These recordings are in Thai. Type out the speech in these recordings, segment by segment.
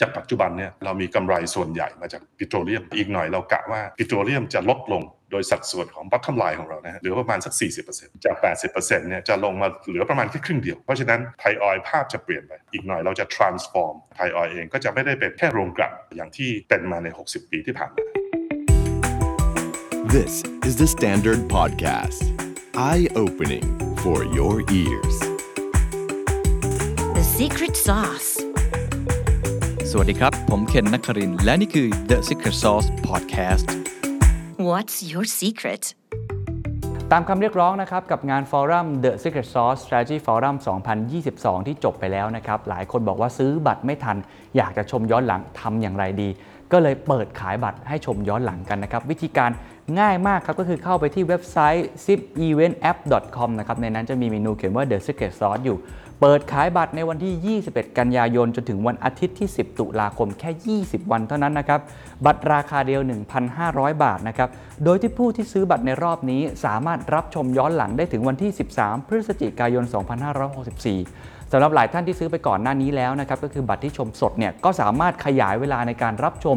จากปัจจุบันเนี่ยเรามีกำไรส่วนใหญ่มาจากปิโตรเลียม อีกหน่อยเรากะว่าปิโตรเลียมจะลดลงโดยสัดส่วนของ bottom line ของเรานะฮะเหลือประมาณสัก 40%จาก 80%เนี่ยจะลงมาเหลือประมาณแค่ครึ่งเดียว เพราะฉะนั้นไทยออยภาพจะเปลี่ยนไป อีกหน่อยเราจะ transform ไทยออยเองก็จะไม่ได้เป็นแค่โรงกลั่นอย่างที่เป็นมาใน 60 ปีที่ผ่านมา This is the Standard Podcast. Eye opening for your ears. The secret sauce. สวัสดีครับ ผมเคนนักครินทร์และนี่คือ The Secret Sauce Podcast What's your secret? ตามคำเรียกร้องนะครับกับงานฟอรัม The Secret Sauce Strategy Forum 2022 ที่จบไปแล้วนะครับ หลายคนบอกว่าซื้อบัตรไม่ทัน อยากจะชมย้อนหลังทำอย่างไรดี ก็เลยเปิดขายบัตรให้ชมย้อนหลังกันนะครับ วิธีการง่ายมากครับ ก็คือเข้าไปที่เว็บไซต์ zipeventapp.com นะครับ ในนั้นจะมีเมนูเขียนว่า The Secret Sauce อยู่ เปิดขายบัตรในวันที่ 21 กันยายน จนถึงวันอาทิตย์ที่ 10 ตุลาคมแค่ 20 วันเท่านั้นนะครับ บัตรราคาเดียว 1,500 บาทนะครับ โดยที่ผู้ที่ซื้อบัตรในรอบนี้สามารถรับชมย้อนหลังได้ถึงวันที่ 13 พฤศจิกายน 2564สำหรับหลายท่านที่ซื้อไปก่อนหน้านี้แล้วนะครับ ก็คือบัตรที่ชมสดเนี่ย ก็สามารถขยายเวลาในการรับชม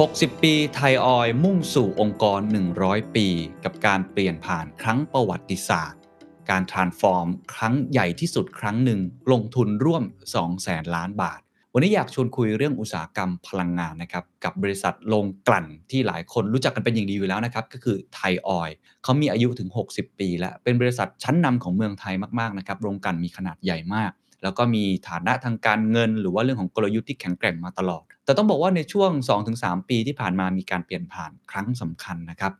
60 ปีไทยออยมุ่งสู่องค์กร 100 ปี กับการเปลี่ยนผ่านครั้งประวัติศาสตร์ การทรานส์ฟอร์ม ครั้งใหญ่ที่สุดครั้งหนึ่ง ลงทุนร่วม2แสนล้านบาท วันนี้อยากชวนคุยเรื่องอุตสาหกรรมพลังงานนะครับกับบริษัทโรงกลั่นที่หลายคนรู้จักกันเป็นอย่างดีอยู่แล้วนะครับ ก็คือไทยออยเขามีอายุถึง 60 ปี และเป็นบริษัทชั้นนำของเมืองไทยมากๆนะครับโรงกลั่นมีขนาดใหญ่มาก แล้วก็มีฐานะทางการเงิน หรือว่าเรื่องของกลยุทธ์ที่แข็งแกร่งมาตลอด แต่ต้องบอกว่าในช่วง 2-3 ปีที่ผ่านมามีการเปลี่ยนผ่านครั้งสำคัญนะครับ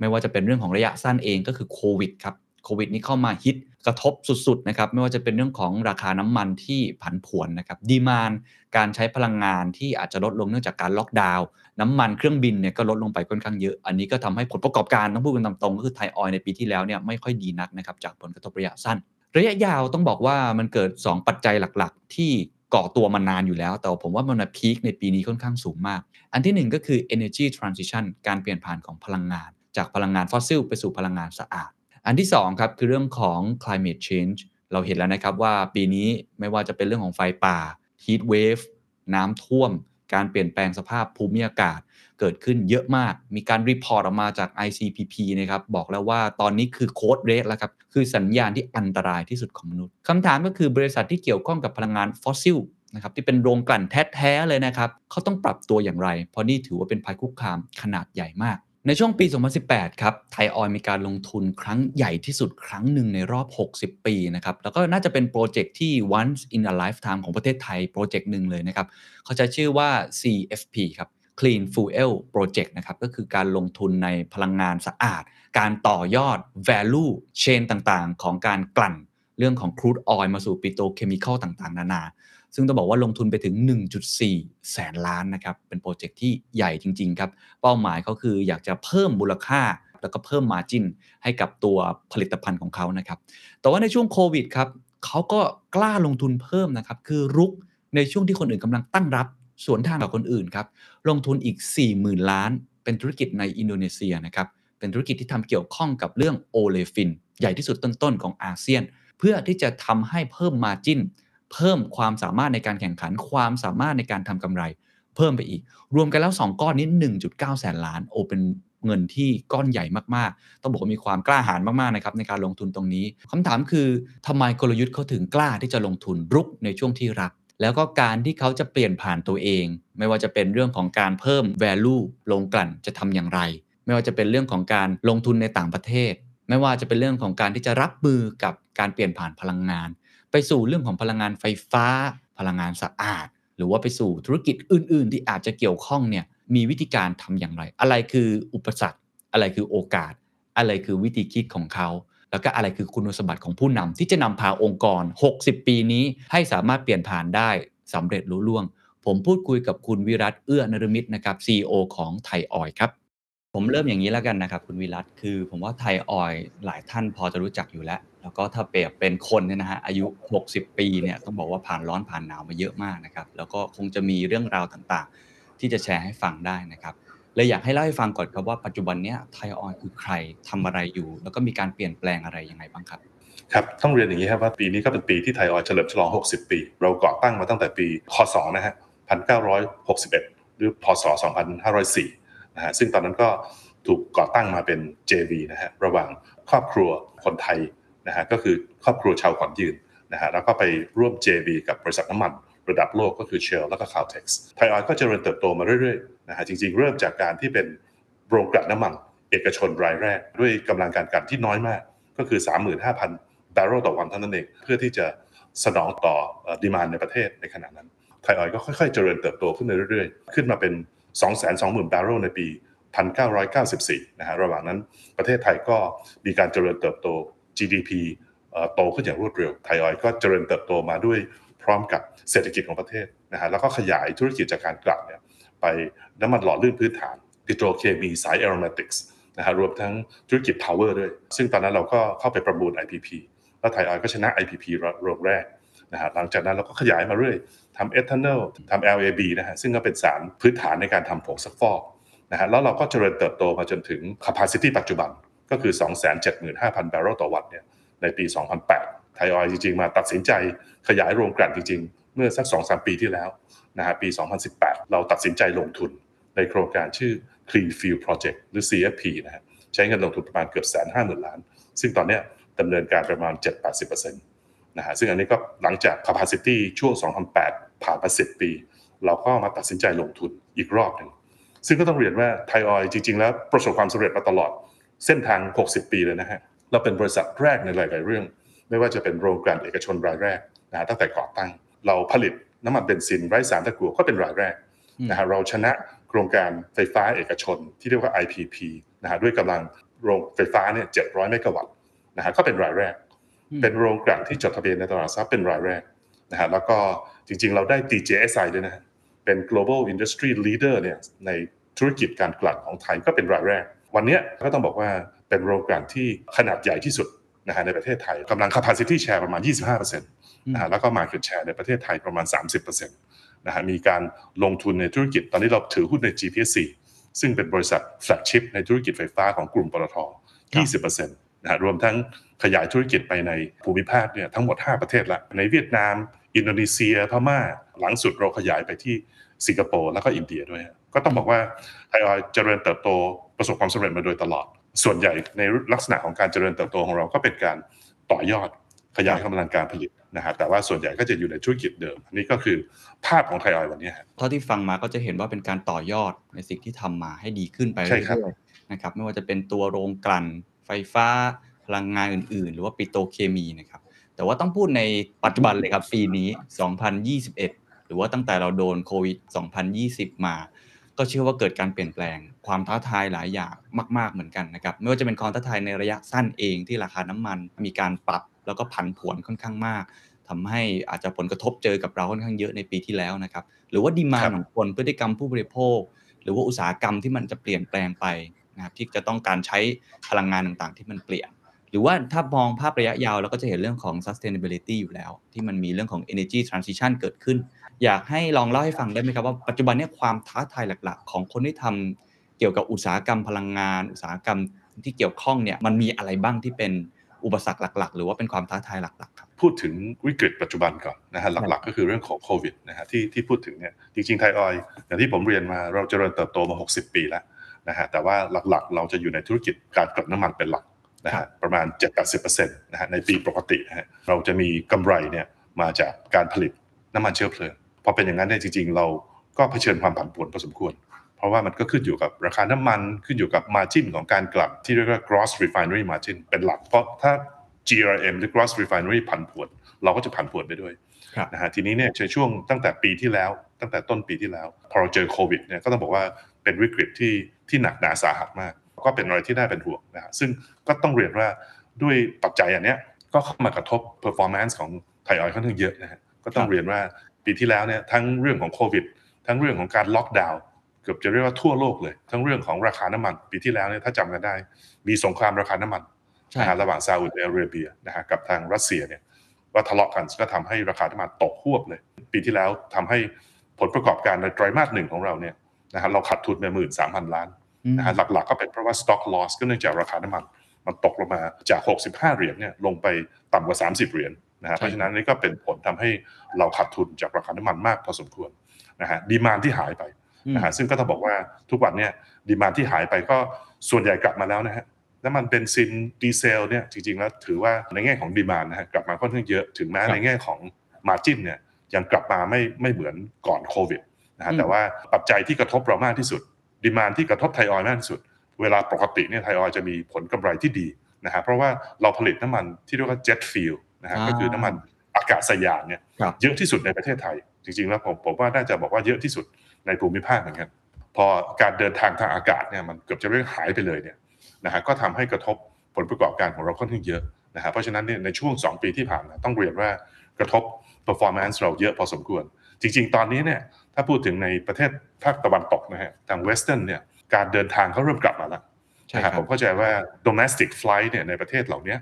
ไม่ว่าจะเป็นเรื่องของระยะสั้นเองก็คือโควิดครับโควิดนี้เข้ามาฮิตกระทบสุดๆนะครับไม่ว่าจะเป็นเรื่องของราคาน้ำมันที่ผันผวนนะครับ demand การใช้พลังงานที่อาจจะลดลงเนื่องจากการล็อกดาวน์น้ำมันเครื่องบินเนี่ยก็ลดลงไปค่อนข้างเยอะ อันนี้ก็ทำให้ผลประกอบการต้องพูดกันตามตรงก็คือไทยออยล์ในปีที่แล้วเนี่ยไม่ค่อยดีนักนะครับจากผลกระทบระยะสั้น ระยะยาวต้องบอกว่ามันเกิด 2 ปัจจัยหลักๆ ที่ก่อตัวมานานอยู่แล้ว แต่ผมว่ามัน peak ในปีนี้ค่อนข้างสูงมาก อันที่ 1 ก็คือ energy transition การเปลี่ยนผ่านของพลังงาน จากพลังงานฟอสซิลไปสู่พลังงานสะอาด อันที่2ครับคือเรื่องของ climate change เราเห็นแล้วนะครับว่าปีนี้ไม่ว่าจะเป็นเรื่องของไฟป่า heat wave น้ำท่วม การเปลี่ยนแปลงสภาพภูมิอากาศ เกิดขึ้นเยอะมาก มีการ report ออกมาจาก ICPP นะครับบอกแล้วว่าตอนนี้คือ code red แล้วครับคือสัญญาณที่อันตรายที่สุดของมนุษย์คำถามก็คือบริษัทที่เกี่ยวข้องกับพลังงานฟอสซิลนะครับที่เป็นโรงกลั่นแท้ๆเลยนะครับเขาต้องปรับตัวอย่างไร เพราะนี่ถือว่าเป็นภัยคุกคามขนาดใหญ่มาก ในช่วงปี 2018 ครับไทยออยล์มีการลงทุนครั้งใหญ่ที่สุดครั้งหนึ่งในรอบ 60 ปีนะครับแล้วก็น่าจะเป็นโปรเจกต์ที่ once in a lifetime ของประเทศไทยโปรเจกต์หนึ่งเลยนะครับเขาจะชื่อว่า CFP ครับ Clean Fuel Project นะครับก็คือการลงทุนในพลังงานสะอาด การต่อยอด value chain ต่างๆ ของการกลั่นเรื่องของ crude oil มาสู่ petrochemical ต่างๆ นานา ซึ่งต้องบอกว่าลงทุนไปถึง 1.4 แสนล้านนะครับ เป็นโปรเจกต์ที่ใหญ่จริง ๆ ครับ เป้าหมายเขาคืออยากจะเพิ่มมูลค่า แล้วก็เพิ่ม margin ให้กับตัวผลิตภัณฑ์ของเขานะครับ แต่ว่าในช่วงโควิดครับเขาก็กล้าลงทุนเพิ่มนะครับ คือรุกในช่วงที่คนอื่นกำลังตั้งรับ สวนทางกับคนอื่นครับ ลงทุนอีก 40,000 ล้าน เป็นธุรกิจในอินโดนีเซียนะครับ เป็นธุรกิจที่ทำเกี่ยวข้องกับเรื่อง olefin ใหญ่ที่สุดต้นๆของอาเซียน เพื่อที่จะทำให้เพิ่มมาจินเพิ่มความสามารถในการแข่งขัน ความสามารถในการทำกำไร เพิ่มไปอีก รวมกันแล้ว 2 ก้อนนี้ 1.9 แสนล้าน โอเป็นเงินที่ก้อนใหญ่มากๆ ต้องบอกว่ามีความกล้าหาญมากๆนะครับในการลงทุนตรงนี้คำถามคือทำไมกลยุทธ์เขาถึงกล้าที่จะลงทุนรุกในช่วงที่รับ แล้วก็การที่เขาจะเปลี่ยนผ่านตัวเอง ไม่ว่าจะเป็นเรื่องของการเพิ่ม value ลงกลั่นจะทำอย่างไร ไม่ว่าจะเป็นเรื่องของการลงทุนในต่างประเทศ ไม่ว่าจะเป็นเรื่องของการที่จะรับมือกับการเปลี่ยนผ่านพลังงาน ไปสู่เรื่องของพลังงานไฟฟ้า พลังงานสะอาด หรือว่าไปสู่ธุรกิจอื่น ๆ ที่อาจจะเกี่ยวข้องเนี่ยมีวิธีการทำอย่างไร อะไรคืออุปสรรค อะไรคือโอกาส อะไรคือวิธีคิดของเขา แล้วก็อะไรคือคุณสมบัติของผู้นำที่จะนำพาองค์กร 60 ปีนี้ให้สามารถเปลี่ยนผ่านได้สำเร็จรุ่ล่วง ผมพูดคุยกับคุณวิรัตเอื้อนรมิตนะครับ CEO ของไทยออยครับ ผมเริ่มอย่างนี้แล้วกันนะครับ คุณวิรัตคือ ผมว่าไทยออยหลายท่านพอจะรู้จักอยู่แล้ว แล้วก็ถ้าเปรียบเป็นคนเนี่ยนะฮะอายุ 60 ปีเนี่ยต้องบอกว่าผ่านร้อนผ่านหนาวมาเยอะมากนะครับแล้วก็คงจะมีเรื่องราวต่างๆ ที่จะแชร์ให้ฟังได้นะครับ เลยอยากให้เล่าให้ฟังก่อนครับว่าปัจจุบันเนี้ยไทยออยคือใครทำอะไรอยู่ แล้วก็มีการเปลี่ยนแปลงอะไรยังไงบ้างครับครับต้องเรียนอย่างนี้ครับว่าปีนี้ก็เป็นปีที่ไทยออยเฉลิมฉลอง 60 ปี เราก่อตั้งมาตั้งแต่ปีคศนะฮะ1961 หรือพศ 2504นะฮะซึ่งตอนนั้นก็ถูกก่อตั้งมาเป็น JV นะฮะระหว่างครอบครัวคนไทยนะฮะก็คือครอบครัวชาวขอนยืนนะฮะแล้วก็ไปร่วม JV กับบริษัทน้ำมัน ระดับโลกก็คือ Shell แล้วก็ Caltex ไทยออยล์ก็เจริญเติบโตมาเรื่อยๆนะฮะจริง ๆ เริ่มจากการที่เป็นโรงกลั่นน้ำมัน เอกชนรายแรก ด้วยกำลังการกลั่นที่น้อยมาก ก็คือ 35,000 บาร์เรลต่อวันเท่านั้นเองเพื่อที่จะสนองต่อ demand ในประเทศในขณะนั้นไทยออยล์ก็ค่อยๆ เจริญเติบโตขึ้นเรื่อยๆ ขึ้นมาเป็น 220,000 บาร์เรลในปี 1994 นะฮะระหว่างนั้นประเทศไทยก็มีการเจริญเติบโต GDP โตขึ้นอย่างรวดเร็วไทยออยล์ก็เจริญเติบโตมาด้วย พร้อมกับเศรษฐกิจของประเทศนะฮะแล้วก็ขยายธุรกิจจากการกลั่นเนี่ยไปน้ำมันหล่อลื่นพื้นฐานปิโตรเคมีสาย aromatics นะฮะรวมทั้งธุรกิจ power ด้วย ซึ่งตอนนั้นเราก็เข้าไปประมูล IPP แล้วไทยออยล์ก็ชนะ IPP โรงแรกนะฮะหลังจากนั้นเราก็ขยายมาเรื่อยทำเอทานอลทำ LAB นะฮะซึ่งก็เป็นสารพื้นฐานในการทำผงซักฟอกนะฮะแล้วเราก็เจริญเติบโตมาจนถึง capacity ปัจจุบันก็คือ 275,000 บาร์เรลต่อวันเนี่ยในปี 2008 ไทยออยล์จริง ๆ มาตัดสินใจ ขยายโรงกลั่นจริง ๆ เมื่อสัก 2-3 ปีที่แล้วนะฮะปี 2018 เราตัดสินใจลงทุนในโครงการชื่อ Clean Field Project หรือ CFP นะฮะใช้เงินลงทุนประมาณเกือบแสนห้าหมื่นล้าน ซึ่งตอนนี้ดำเนินการประมาณ 7-80%นะฮะซึ่งอันนี้ก็หลังจาก capacity ช่วง 2008 ผ่านมา10 ปี เราก็มาตัดสินใจลงทุนอีกรอบหนึ่งซึ่งก็ต้องเรียนว่าไทยออยล์จริง ๆ แล้วประสบความสำเร็จมาตลอดเส้นทาง 60 ปีเลยนะฮะเราเป็นบริษัทแรกในหลาย ๆ เรื่อง ไม่ว่าจะเป็นโรงกลั่นเอกชนรายแรก นะฮะตั้งแต่ก่อตั้ง เราผลิตน้ำมันเบนซินไร้สารตะกั่วก็เป็นรายแรกนะฮะเราชนะโครงการไฟฟ้าเอกชนที่เรียกว่า IPP นะฮะด้วยกำลังโรงไฟฟ้าเนี่ย700เมกะวัตต์นะฮะก็เป็นรายแรก เป็นโรงกลั่นที่จดทะเบียนในตลาดทรัพย์เป็นรายแรกนะฮะแล้วก็จริงๆ เราได้ DJSI ด้วยนะฮะเป็น global industry leader เนี่ยในธุรกิจการกลั่นของไทยก็เป็นรายแรก วันเนี้ยก็ต้องบอกว่าเป็นโรงกลั่นที่ขนาดใหญ่ที่สุดนะฮะในประเทศไทยกำลัง capacity share ประมาณ 25%นะฮะแล้วก็ market share ในประเทศไทยประมาณ 30%นะฮะมีการลงทุนในธุรกิจตอนนี้เราถือหุ้นใน GPSC ซึ่งเป็นบริษัท flagship ในธุรกิจไฟฟ้าของกลุ่มปตท20%นะฮะรวมทั้งขยายธุรกิจไปในภูมิภาคเนี่ยทั้งหมด 5 ประเทศละในเวียดนาม อินโดนีเซีย พม่า หลังสุดเราขยายไปที่สิงคโปร์แล้วก็อินเดียด้วยฮะก็ต้องบอกว่าไทยออยล์เจริญเติบโตประสบความสำเร็จมาโดยตลอด ส่วนใหญ่ในลักษณะของการเจริญเติบโตของเราก็เป็นการต่อยอด ขยายกำลังการผลิตนะฮะแต่ว่าส่วนใหญ่ก็จะอยู่ในธุรกิจเดิมอันนี้ก็คือภาพของไทยออยล์วันนี้ฮะเท่าที่ฟังมาก็จะเห็นว่าเป็นการต่อยอดในสิ่งที่ทำมาให้ดีขึ้นไปใช่ครับเรื่อยๆนะครับไม่ว่าจะเป็นตัวโรงกลั่นไฟฟ้าพลังงานอื่น ๆ หรือว่าปิโตรเคมีนะครับแต่ว่าต้องพูดในปัจจุบันเลยครับปีนี้ 2021 หรือว่าตั้งแต่เราโดนโควิด 2020 มาก็เชื่อว่าเกิดการเปลี่ยนแปลง ความท้าทายหลายอย่างมาก ๆเหมือนกันนะครับไม่ว่าจะเป็นความท้าทายในระยะสั้นเองที่ราคาน้ำมันมีการปรับ แล้วก็ผันผวนค่อนข้างมากทำให้อาจจะผลกระทบเจอกับเราค่อนข้างเยอะในปีที่แล้วนะครับ หรือว่าดีมาครับของคนพฤติกรรมผู้บริโภค หรือว่าอุตสาหกรรมที่มันจะเปลี่ยนแปลงไปนะครับที่จะต้องการใช้พลังงานต่างๆ ที่มันเปลี่ยน หรือว่าถ้ามองภาพระยะยาวเราก็จะเห็นเรื่องของ sustainability อยู่แล้ว ที่มันมีเรื่องของ energy transition เกิดขึ้น อยากให้ลองเล่าให้ฟังได้ไหมครับว่าปัจจุบันเนี้ความท้าทายหลักๆ ของคนที่ทำเกี่ยวกับอุตสาหกรรมพลังงาน อุตสาหกรรมที่เกี่ยวข้องเนี่ยมันมีอะไรบ้างที่เป็น อุปสรรคหลัก ๆ หรือว่าเป็นความท้าทายหลักๆครับพูดถึงวิกฤตปัจจุบันก่อนนะฮะหลักๆ ก็คือเรื่องของโควิดนะฮะที่ที่พูดถึงเนี่ยจริงๆไทยออยล์อย่างที่ผมเรียนมาเราเจริญเติบโตมา 60 ปีแล้วนะฮะแต่ว่าหลักๆ เราจะอยู่ในธุรกิจการกลั่นน้ำมันเป็นหลักนะฮะประมาณ 7-80%นะฮะในปีปกตินะฮะเราจะมีกำไรเนี่ยมาจากการผลิตน้ำมันเชื้อเพลิงพอเป็นอย่างนั้นเนี่ยจริงๆ เราก็เผชิญความผันผวนพอสมควร เพราะว่ามันก็ขึ้นอยู่กับราคาน้ำมันขึ้นอยู่กับ margin ของการกลั่นที่เรียกว่า gross refinery margin เป็นหลัก เพราะถ้า GRM หรือ gross refinery ผันผวนเราก็จะผันผวนไปด้วยครับนะฮะทีนี้เนี่ยในช่วงตั้งแต่ปีที่แล้ว ตั้งแต่ต้นปีที่แล้ว พอเราเจอโควิดเนี่ยก็ต้องบอกว่าเป็นวิกฤตที่ที่หนักหนาสาหัสมาก ก็เป็นอะไรที่น่าเป็นห่วงนะฮะซึ่งก็ต้องเรียนว่าด้วยปัจจัยอันเนี้ยก็เข้ามากระทบ performance ของไทยออยล์ค่อนข้างเยอะนะฮะก็ต้องครับเรียนว่าปีที่แล้วเนี่ยทั้งเรื่องของโควิดทั้งเรื่องของการล็อกดาวน์ เกือบจะเรียกว่าทั่วโลกเลย ทั้งเรื่องของราคาน้ำมัน ปีที่แล้วเนี่ยถ้าจำกันได้ มีสงครามราคาน้ำมันใช่นะฮะระหว่างซาอุดิอาระเบียนะฮะกับทางรัสเซียเนี่ยว่าทะเลาะกันก็ทำให้ราคาน้ำมันตกหวบเลย ปีที่แล้วทำให้ผลประกอบการในไตรมาสหนึ่งของเราเนี่ยนะฮะเราขาดทุนไปหมื่นสามพันล้านอืมนะฮะหลักๆก็เป็นเพราะว่า stock loss ก็เนื่องจากราคาน้ำมัน มันตกลงมาจาก 65 เหรียญเนี่ยลงไปต่ำกว่า 30 เหรียญนะฮะเพราะฉะนั้นนี่ก็เป็นผลทำให้เราขาดทุนจากราคาน้ำมันมากพอสมควรนะฮะดีมานที่หายไป นะฮะซึ่งก็ต้องบอกว่าทุกวันเนี่ยดีมานที่หายไปก็ส่วนใหญ่กลับมาแล้วนะฮะน้ำมันเบนซินดีเซลเนี่ยจริงๆแล้วถือว่าในแง่ของดีมานนะฮะกลับมาค่อนข้างเยอะถึงแม้ครับในแง่ของmargin เนี่ยยังกลับมาไม่ไม่เหมือนก่อนโควิดนะฮะอืมแต่ว่าปัจจัยที่กระทบเรามากที่สุด demand ที่กระทบไทยออยล์มากที่สุด เวลาปกติเนี่ยไทยออยล์จะมีผลกำไรที่ดีนะฮะเพราะว่าเราผลิตน้ำมันที่เรียกว่า jet fuel นะฮะอ่าก็คือน้ำมันอากาศยานเนี่ยครับเยอะที่สุดในประเทศไทย จริงๆแล้วผมผมว่าน่าจะบอกว่าเยอะที่สุด ในภูมิภาคเหมือนกันพอการเดินทางทางอากาศเนี่ยมันเกือบจะเรียกหายไปเลยเนี่ยนะฮะก็ทำให้กระทบผลประกอบการของเราค่อนข้างเยอะนะฮะเพราะฉะนั้นเนี่ยในช่วง 2 ปีที่ผ่านมาต้องเรียนว่ากระทบ performance เราเยอะพอสมควร จริง ๆ ตอนนี้เนี่ยถ้าพูดถึงในประเทศภาคตะวันตกนะฮะทาง western เนี่ยการเดินทางเขาเริ่มกลับมาแล้วใช่นะคครัรับบผมเข้าใจว่า domestic flight เนี่ยในประเทศเหล่านี้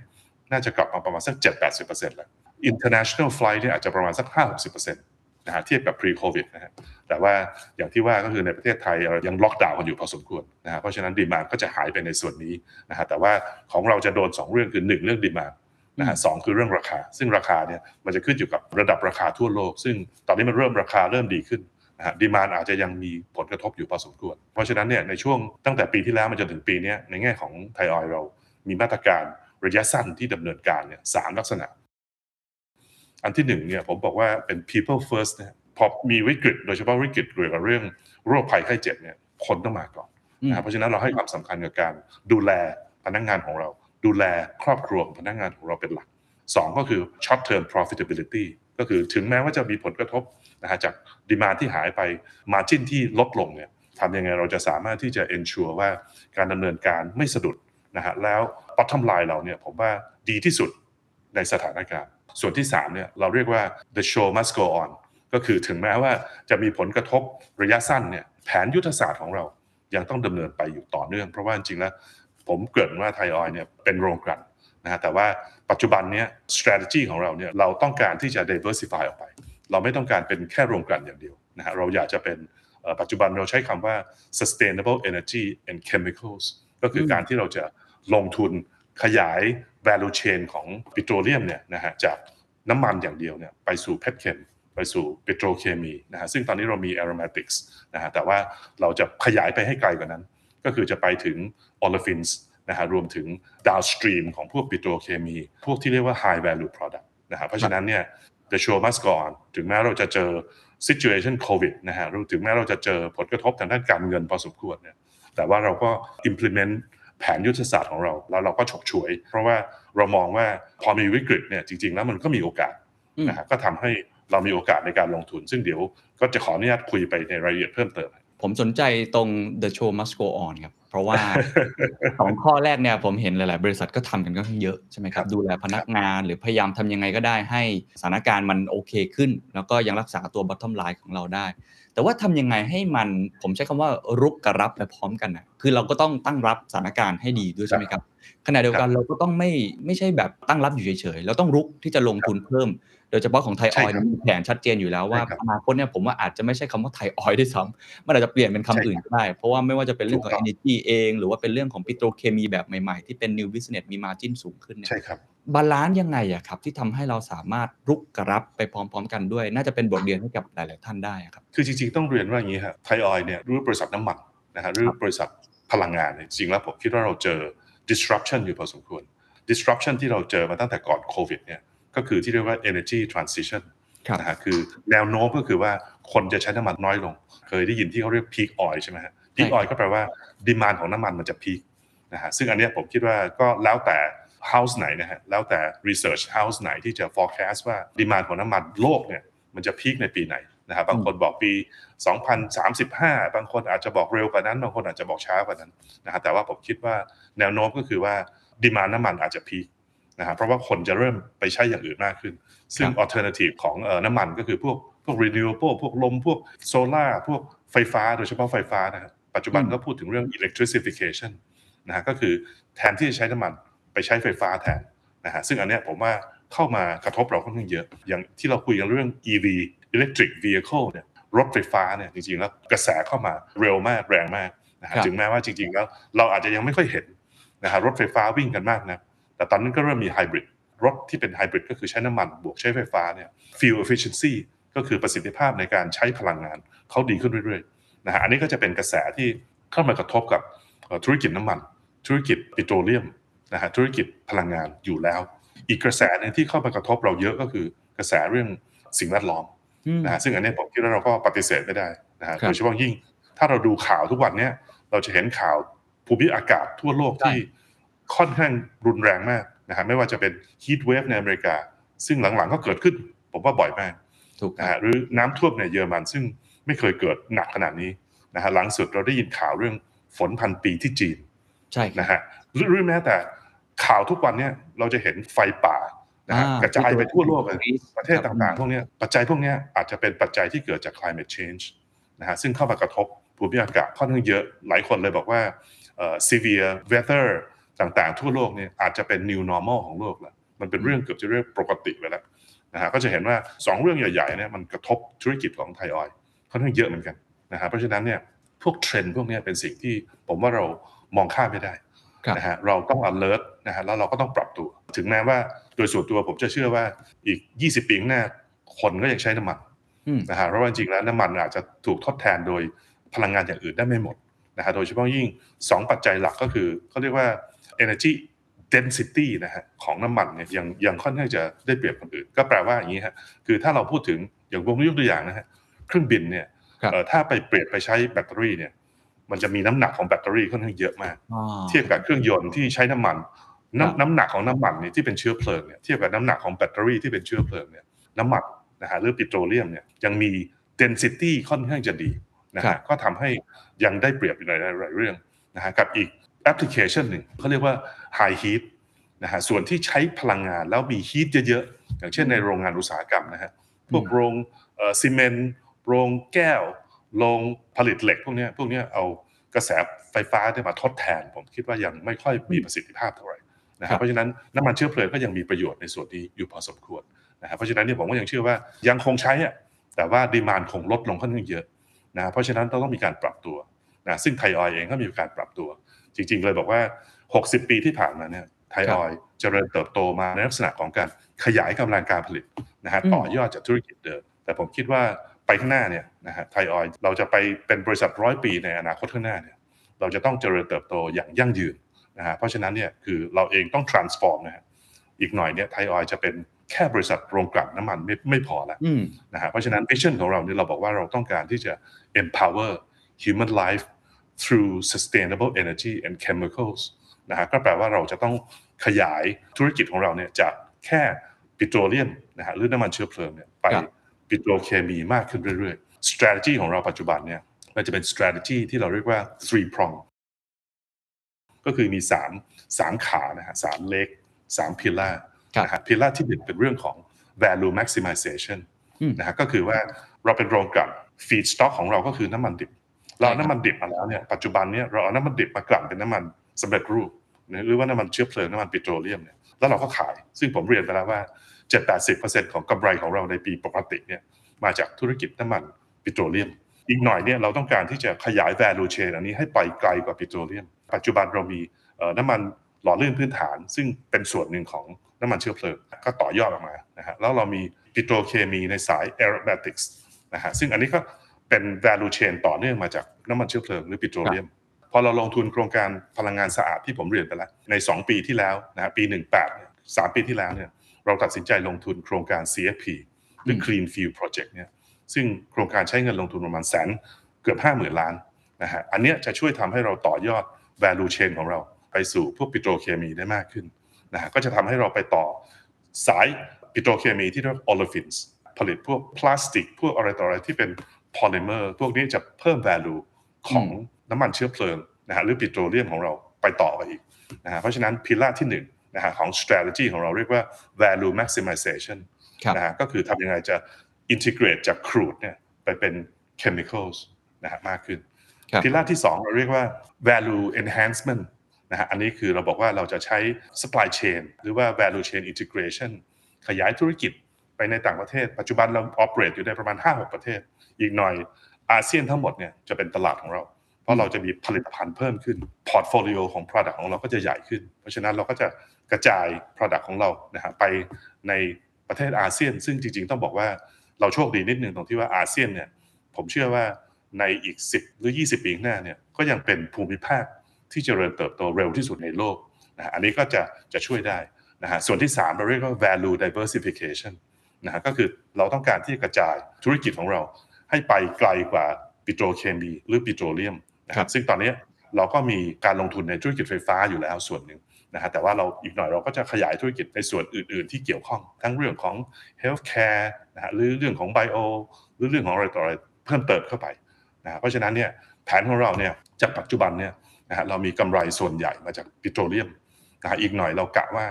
น่าจะกลับมาประมาณสัก 7-80%แล้ว international flight เนี่ยอาจจะประมาณสัก 5-60% นะฮะเทียบกับ pre covid นะฮะแต่ว่าอย่างที่ว่าก็คือในประเทศไทยเรายังล็อกดาวน์กันอยู่พอสมควรนะฮะเพราะฉะนั้นดีมานก็จะหายไปในส่วนนี้นะฮะแต่ว่าของเราจะโดน 2 เรื่องคือ 1 เรื่องดีมานนะฮะสองคือเรื่องราคา ซึ่งราคาเนี่ยมันจะขึ้นอยู่กับระดับราคาทั่วโลก ซึ่งตอนนี้มันเริ่มราคาเริ่มดีขึ้นนะฮะดีมานอาจจะยังมีผลกระทบอยู่พอสมควร เพราะฉะนั้นเนี่ยในช่วงตั้งแต่ปีที่แล้วมาจนถึงปีเนี้ยในแง่ของไทยออยล์เรา มีมาตรการระยะสั้นที่ดำเนินการเนี่ยสามลักษณะ อันที่หนึ่งเนี่ยผมบอกว่าเป็น people first นะฮะพอมีวิกฤตโดยเฉพาะวิกฤตเกี่ยวกับเรื่องโรคภัยไข้เจ็บเนี่ยคนต้องมาก่อนอืมนะฮะเพราะฉะนั้นเราให้ความสำคัญกับการดูแลพนักงานของเรา ดูแลครอบครัวของพนักงานของเราเป็นหลักสองก็คือ short term profitability ก็คือถึงแม้ว่าจะมีผลกระทบนะฮะจากดีมาที่หายไป margin ที่ลดลงเนี่ยทำยังไงเราจะสามารถที่จะ ensure ว่าการดำเนินการไม่สะดุดนะฮะแล้ว bottom line เราเนี่ยผมว่าดีที่สุด ในสถานการณ์ ส่วนที่3เนี่ยเราเรียกว่า the show must go on ก็คือถึงแม้ว่าจะมีผลกระทบระยะสั้นเนี่ยแผนยุทธศาสตร์ของเรายังต้องดำเนินไปอยู่ต่อเนื่อง เพราะว่าจริงๆแล้วผมเกริดว่าไทยออยล์เนี่ยเป็นโรงกลั่นนะฮะแต่ว่าปัจจุบันเนี้ย strategy ของเราเนี่ยเราต้องการที่จะ diversify ออกไป เราไม่ต้องการเป็นแค่โรงกลั่นอย่างเดียวนะฮะเราอยากจะเป็นเอ่อปัจจุบันเราใช้คำว่า sustainable energy and chemicals ก็คือการที่เราจะลงทุนขยาย value chain ของปิโตรเลียมเนี่ยนะฮะจากน้ำมันอย่างเดียวเนี่ยไปสู่เพชรเคมไปสู่ปิโตรเคมีนะฮะซึ่งตอนนี้เรามี aromatics นะฮะแต่ว่าเราจะขยายไปให้ไกลกว่านั้น ก็คือจะไปถึง olefins นะฮะรวมถึง downstream ของพวกปิโตรเคมี พวกที่เรียกว่า high value product นะฮะเพราะฉะนั้นเนี่ย the show must go on ถึงแม้เราจะเจอ situation covid นะฮะถึงแม้เราจะเจอผลกระทบทางด้านการเงินพอสมควรเนี่ยแต่ว่าเราก็ implement แผนยุทธศาสตร์ของเรา แล้วเราก็ฉกฉวย เพราะว่าเรามองว่าพอมีวิกฤตเนี่ยจริง ๆ แล้วมันก็มีโอกาสอืมนะฮะก็ทำให้เรามีโอกาสในการลงทุน ซึ่งเดี๋ยวก็จะขออนุญาตคุยไปในรายละเอียดเพิ่มเติม ผมสนใจตรง the show must go on ครับ เพราะว่าสองข้อแรกเนี่ยผมเห็นหลาย ๆ บริษัทก็ทำกันก็ค่อนข้างเยอะใช่ไหมคครัรับบดูแลพนักงานหรือพยายามทำยังไงก็ได้ให้สถานการณ์มันโอเคขึ้น แล้วก็ยังรักษาตัว bottom line ของเราได้ แต่ว่าทำยังไงให้มันผมใช้คำว่ารุกกับรับไปพร้อมกันนะคือเราก็ต้องตั้งรับสถานการณ์ให้ดีด้วยใช่ไหมครับขณะเดียวกันเราก็ต้องไม่ไม่ใช่แบบตั้งรับอยู่เฉยๆเราต้องรุกที่จะลงทุนเพิ่ม โดยเฉพาะของไทยออยล์ใช่ครับมีแผนชัดเจนอยู่แล้วว่าใช่ครับอนาคตเนี่ยผมว่าอาจจะไม่ใช่คำว่าไทยออยล์ด้วยซ้ำมันอาจจะเปลี่ยนเป็นคำอื่นใช่ก็ได้ เพราะว่าไม่ว่าจะเป็นเรื่องของถูกต้อง energy เอง หรือว่าเป็นเรื่องของปิโตรเคมีแบบใหม่ๆ ที่เป็น new business มี margin สูงขึ้นเนี่ยใช่ครับ balance ยังไงอะครับที่ทำให้เราสามารถรุกกับรับไปพร้อมๆ กันด้วย น่าจะเป็นบทเรียนให้กับหลาย ๆ ท่านได้อะครับคือจริงๆต้องเรียนว่าอย่างนี้ครับไทยออยล์เนี่ยหรือบริษัทน้ำมันนะฮะหรือบริษัท พลังงานเนี่ยจริงๆแล้วผมคิดว่าเราเจอ disruption อยู่พอสมควร disruption ที่เราเจอมาตั้งแต่ก่อนโควิดเนี่ยก็คือที่เรียกว่า energy transition ครับนะฮะคือแนวโน้มก็คือว่าคนจะใช้น้ำมันน้อยลง เคยได้ยินที่เขาเรียก peak oil ใช่ไหมฮะ peak ใช่ oil ก็แปลว่าดีมานของน้ำมันมันจะ peak นะฮะซึ่งอันเนี้ยผมคิดว่าก็แล้วแต่ house ไหนนะฮะแล้วแต่ research house ไหนที่จะ forecast ว่าดีมานของน้ำมันโลกเนี่ยมันจะ peak ในปีไหน นะครับบางคนบอกปี 2035 บางคนอาจจะบอกเร็วกว่านั้น บางคนอาจจะบอกช้ากว่านั้นนะฮะแต่ว่าผมคิดว่าแนวโน้มก็คือว่าดีมานน้ำมันอาจจะ peak นะฮะเพราะว่าคนจะเริ่มไปใช้อย่างอื่นมากขึ้น ซึ่งครับ alternative ของเอ่อน้ำมันก็คือพวกพวก renewable พวกลมพวกโซลาร์พวกไฟฟ้าโดยเฉพาะไฟฟ้านะครับปัจจุบันอืมก็พูดถึงเรื่อง electrification นะฮะก็คือแทนที่จะใช้น้ำมันไปใช้ไฟฟ้าแทนนะฮะซึ่งอันเนี้ยผมว่าเข้ามากระทบเราค่อนข้างเยอะ อย่างที่เราคุยกันเรื่อง EV electric vehicle เนี่ยรถไฟฟ้าเนี่ยจริงๆแล้วกระแสเข้ามาเร็วมากแรงมากนะฮะครับถึงแม้ว่าจริงๆแล้วเราอาจจะยังไม่ค่อยเห็นนะฮะรถไฟฟ้าวิ่งกันมากนะแต่ตอนนี้ก็เริ่มมีไฮบริดรถที่เป็นไฮบริดก็คือใช้น้ำมันบวกใช้ไฟฟ้าเนี่ย fuel efficiency ก็คือประสิทธิภาพในการใช้พลังงานเขาดีขึ้นเรื่อยๆนะฮะอันนี้ก็จะเป็นกระแสที่เข้ามากระทบกับเอ่อธุรกิจน้ำมัน ธุรกิจปิโตรเลียมนะฮะธุรกิจพลังงานอยู่แล้ว อีกกระแสหนึงที่เข้ามากระทบเราเยอะก็คือกระแสเรื่องสิ่งแวดล้อมอืม นะฮะซึ่งอันนี้ผมคิดว่าเราก็ปฏิเสธไม่ได้นะฮะครับโดยเฉพาะยิ่งถ้าเราดูข่าวทุกวันเนี้ยเราจะเห็นข่าวภูมิอากาศทั่วโลกที่ค่อนข้างรุนแรงมากนะฮะไม่ว่าจะเป็น heat wave ในอเมริกา ซึ่งหลังๆก็เกิดขึ้น ผมว่าบ่อยมากถูกคนะรับฮะหรือน้ำท่วมในเยอรมันซึ่งไม่เคยเกิดหนักขนาดนี้นะฮะหลังสุดเราได้ยินข่าวเรื่องฝนพันปีที่จีนใช่ครับนะฮะหรือหรือแม้แต่ข่าวทุกวันเนี่ยเราจะเห็นไฟป่า นะฮะอ่ากระจายไปทั่วโลกเลยที่ประเทศต่างๆพวกเนี้ยปัจจัยพวกเนี้ยอาจจะเป็นปัจจัยที่เกิดจาก climate change นะฮะซึ่งเข้ามากระทบภูมิอากาศค่อนข้างเยอะหลายคนเลยบอกว่าเอ่อ severe weather ต่างๆ ทั่วโลกเนี่ยอาจจะเป็น new normal ของโลกแล้วมันเป็นเรื่องเกือบจะเรียกปกติไปแล้วนะฮะก็จะเห็นว่า 2 เรื่องใหญ่ๆเนี่ยมันกระทบธุรกิจของไทยออยล์ค่อนข้างเยอะเหมือนกันนะฮะเพราะฉะนั้นเนี่ยพวกเทรนด์พวกเนี้ยเป็นสิ่งที่ผมว่าเรามองข้ามไม่ได้ครับ นะฮะเราต้อง alert นะฮะแล้วเราก็ต้องปรับตัว ถึงแม้ว่าโดยส่วนตัวผมจะเชื่อว่าอีก 20 ปีข้างหน้าคนก็ยังใช้น้ำมันอืมนะฮะเพราะว่าจริงๆแล้วน้ำมันอาจจะถูกทดแทนโดยพลังงานอย่างอื่นได้ไม่หมดนะฮะโดยเฉพาะยิ่ง 2 ปัจจัยหลักก็คือเขาเรียกว่า energy density นะฮะของน้ำมันเนี่ยยังยังค่อนข้างจะได้เปรียบคนอื่น ก็แปลว่าอย่างนี้ฮะคือถ้าเราพูดถึงอย่างผมยกตัวอย่างนะฮะเครื่องบินเนี่ยครับเอ่อถ้าไปเปลี่ยนไปใช้แบตเตอรี่เนี่ย มันจะมีน้ำหนักของแบตเตอรี่ค่อนข้างเยอะมากอ๋อเทียบกับเครื่องยนต์ที่ใช้น้ำมันครับน้ำน้ำหนักของน้ำมันเนี่ยที่เป็นเชื้อเพลิงเนี่ยเทียบกับน้ำหนักของแบตเตอรี่ที่เป็นเชื้อเพลิงเนี่ยน้ำมันนะฮะหรือปิโตรเลียมเนี่ยยังมี density ค่อนข้างจะดีนะฮะครับก็ทำให้ยังได้เปรียบอยู่ในหลายๆเรื่องนะฮะกับอีกแอปพลิเคชันหนึ่งเขาเรียกว่า high heat นะฮะส่วนที่ใช้พลังงานแล้วมี heat เยอะๆ อย่างเช่นในโรงงานอุตสาหกรรมนะฮะพวกอืมโรงเอ่อซีเมนต์โรงแก้ว โรงผลิตเหล็กพวกเนี้ยพวกเนี้ยเอา กระแสไฟฟ้าเนี่ยมาทดแทน ผมคิดว่ายังไม่ค่อยมีประสิทธิภาพเท่าไหร่นะครัฮะบเพราะฉะนั้นน้ำมันเชื้อเพลิงก็ยังมีประโยชน์ในส่วนนี้อยู่พอสมควรนะฮะเพราะฉะนั้นเนี่ยผมก็ยังเชื่อว่ายังคงใช้อะแต่ว่าดีมานคงลดลงค่อนข้างเยอะนะเพราะฉะนั้นต้องมีการปรับตัวนะซึ่งไทยออยล์เองก็มีการปรับตัว จริง ๆ เลยบอกว่า 60 ปีที่ผ่านมาเนี่ยไทยครัอบอยล์เจริญเติบโตมาในลักษณะของการขยายกำลังการผลิตนะฮะอืมต่อยอดจากธุรกิจเดิมแต่ผมคิดว่า ไปข้างหน้าเนี่ยนะฮะไทยออยล์เราจะไปเป็นบริษัทร้อยปีในอนาคตข้างหน้าเนี่ยเราจะต้องเจริญเติบโตอย่างยั่งยืนนะฮะเพราะฉะนั้นเนี่ยคือเราเองต้อง transform นะฮะอีกหน่อยเนี่ยไทยออยล์จะเป็นแค่บริษัทโรงกลั่นน้ำมันไม่ไม่พอแล้วอืมนะฮะเพราะฉะนั้น vision ของเราเนี่ยเราบอกว่าเราต้องการที่จะ empower human life through sustainable energy and chemicals นะฮะก็แปลว่าเราจะต้องขยายธุรกิจของเราเนี่ยจากแค่ปิโตรเลียมนะฮะหรือน้ำมันเชื้อเพลิงเนี่ยไปครับ ปิโตรเคมีมากขึ้นเรื่อยๆ strategy ของเราปัจจุบันเนี่ยมันจะเป็น strategy ที่เราเรียกว่า three prong ก็คือมีสามสามขานะฮะสามเล็กสามพิล่าครับนะฮะพิล่าที่หนึ่งเป็นเรื่องของ value maximization อืมนะฮะก็คือว่าเราเป็นโรงกลั่น feedstock ของเราก็คือน้ำมันดิบ เราเอาใช่ครับน้ำมันดิบมาแล้วเนี่ยปัจจุบันเนี่ยเราเอาน้ำมันดิบมากลั่นเป็นน้ำมันสำเร็จรูปนะหรือว่าน้ำมันเชื้อเพลิงน้ำมันปิโตรเลียมเนี่ยแล้วเราก็ขาย ซึ่งผมเรียนไปแล้วว่า 7-80%ของกำไรของเราในปีปกติเนี่ยมาจากธุรกิจน้ำมันปิโตรเลียม อีกหน่อยเนี่ยเราต้องการที่จะขยาย value chain อันนี้ให้ไปไกลกว่าปิโตรเลียม ปัจจุบันเรามีเอ่อน้ำมันหล่อลื่นพื้นฐาน ซึ่งเป็นส่วนหนึ่งของน้ำมันเชื้อเพลิง ก็ต่อยอดออกมานะฮะแล้วเรามีปิโตรเคมีในสาย aromatics นะฮะซึ่งอันนี้ก็เป็น value chain ต่อเนื่องมาจากน้ำมันเชื้อเพลิงหรือปิโตรเลียมพอเราลงทุนโครงการพลังงานสะอาดที่ผมเรียนไปแล้วใน 2 ปีที่แล้วนะฮะปี 18เนี่ยสามปีที่แล้วเนี่ย เราตัดสินใจลงทุนโครงการ CFP หรืออืม Clean Fuel Project เนี่ยซึ่งโครงการใช้เงินลงทุนประมาณแสนเกือบ 50,000 ล้านนะฮะอันเนี้ยจะช่วยทำให้เราต่อยอด value chain ของเราไปสู่พวกปิโตรเคมีได้มากขึ้นนะฮะก็จะทำให้เราไปต่อสายปิโตรเคมีที่เรียกว่า olefins ผลิตพวกพลาสติก พวกอะไรต่ออะไรที่เป็น polymer พวกนี้จะเพิ่ม value ของน้ำมันเชื้อเพลิงนะฮะหรือปิโตรเลียมของเราไปต่อไปอีกนะฮะเพราะฉะนั้นพิลาที่ห นึ่งนะฮะของ strategy ของเราเรียกว่า value maximization ครับนะฮะก็คือทำยังไงจะ integrate จากครูดเนี่ยไปเป็น chemicals นะฮะมากขึ้นครับพิล่าที่ 2 เราเรียกว่า value enhancement นะฮะอันนี้คือเราบอกว่าเราจะใช้ supply chain หรือว่า value chain integration ขยายธุรกิจไปในต่างประเทศ ปัจจุบันเรา operate อยู่ในประมาณ 5-6 ประเทศ อีกหน่อยอาเซียนทั้งหมดเนี่ยจะเป็นตลาดของเรา เพราะเราจะมีผลิตภัณฑ์เพิ่มขึ้น portfolio ของ product ของเราก็จะใหญ่ขึ้น เพราะฉะนั้นเราก็จะ กระจาย product ของเรานะฮะไปในประเทศอาเซียน ซึ่งจริง ๆ ต้องบอกว่าเราโชคดีนิดนึงตรงที่ว่าอาเซียนเนี่ยผมเชื่อว่าในอีก 10 หรือ 20 ปีข้างหน้าเนี่ยก็ยังเป็นภูมิภาคที่เจริญเติบโตเร็วที่สุดในโลกนะฮะอันนี้ก็จะจะช่วยได้นะฮะส่วนที่ 3 เราเรียกว่า value diversification นะฮะก็คือเราต้องการที่จะกระจายธุรกิจของเราให้ไปไกลกว่าปิโตรเคมีหรือปิโตรเลียมนะคครัรับบซึ่งตอนนี้เราก็มีการลงทุนในธุรกิจไฟฟ้าอยู่แล้วส่วนหนึ่ง นะฮะแต่ว่าเราอีกหน่อยเราก็จะขยายธุรกิจในส่วนอื่น ๆ ที่เกี่ยวข้องทั้งเรื่องของ healthcare นะฮะหรือเรื่องของ bio หรือเรื่องของอะไรต่ออะไรเพิ่มเติมเข้าไปนะฮะเพราะฉะนั้นเนี่ยแผนของเราเนี่ยจากปัจจุบันเนี่ยนะฮะเรามีกำไรส่วนใหญ่มาจากปิโตรเลียมนะฮะอีกหน่อยเรากะว่า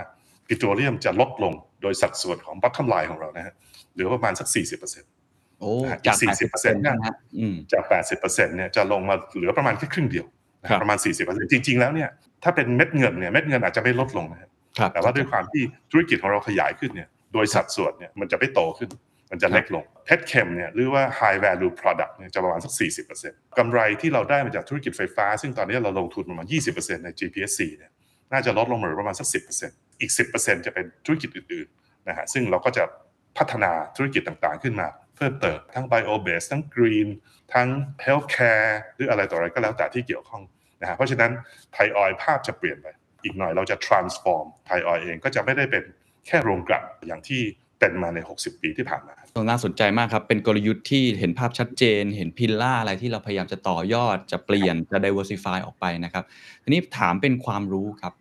ปิโตรเลียมจะลดลงโดยสัดส่วนของ bottom line ของเรานะฮะเหลือประมาณสัก 40%โอ้นะฮะจากอีก40%นะฮะอืมจาก80%เนี่ยจะลงมาเหลือประมาณแค่ครึ่งเดียวนะครัฮะบประมาณ40%จริง ๆ แล้วเนี่ย ถ้าเป็นเม็ดเงินเนี่ยเม็ดเงินอาจจะไม่ลดลงนะฮะครับแต่ว่าด้วยความที่ธุรกิจของเราขยายขึ้นเนี่ยโดยสัดส่วนเนี่ยมันจะไม่โตขึ้น มันจะเล็กลงเพชรเคมเนี่ยหรือว่า high value product เนี่ยจะประมาณสัก 40%กำไรที่เราได้มาจากธุรกิจไฟฟ้า ซึ่งตอนนี้เราลงทุนประมาณ 20%ใน GPSC เนี่ยน่าจะลดลงมาเหลือประมาณสัก 10%อีก 10%จะเป็นธุรกิจอื่นๆนะฮะซึ่งเราก็จะพัฒนาธุรกิจต่างๆขึ้นมา เพิ่มเติมทั้ง bio based ทั้ง green ทั้ง healthcare หรืออะไรต่ออะไรก็แล้วแต่ที่เกี่ยวข้อง นะฮะเพราะฉะนั้นไทยออยภาพจะเปลี่ยนไป อีกหน่อยเราจะ transform ไทยออยเองก็จะไม่ได้เป็นแค่โรงกลั่นอย่างที่เป็นมาใน 60 ปีที่ผ่านมาน่าสนใจมากครับ เป็นกลยุทธ์ที่เห็นภาพชัดเจน เห็นพิลล่าอะไรที่เราพยายามจะต่อยอด จะเปลี่ยน จะ diversify ออกไปนะครับ ทีนี้ถามเป็นความรู้ครับ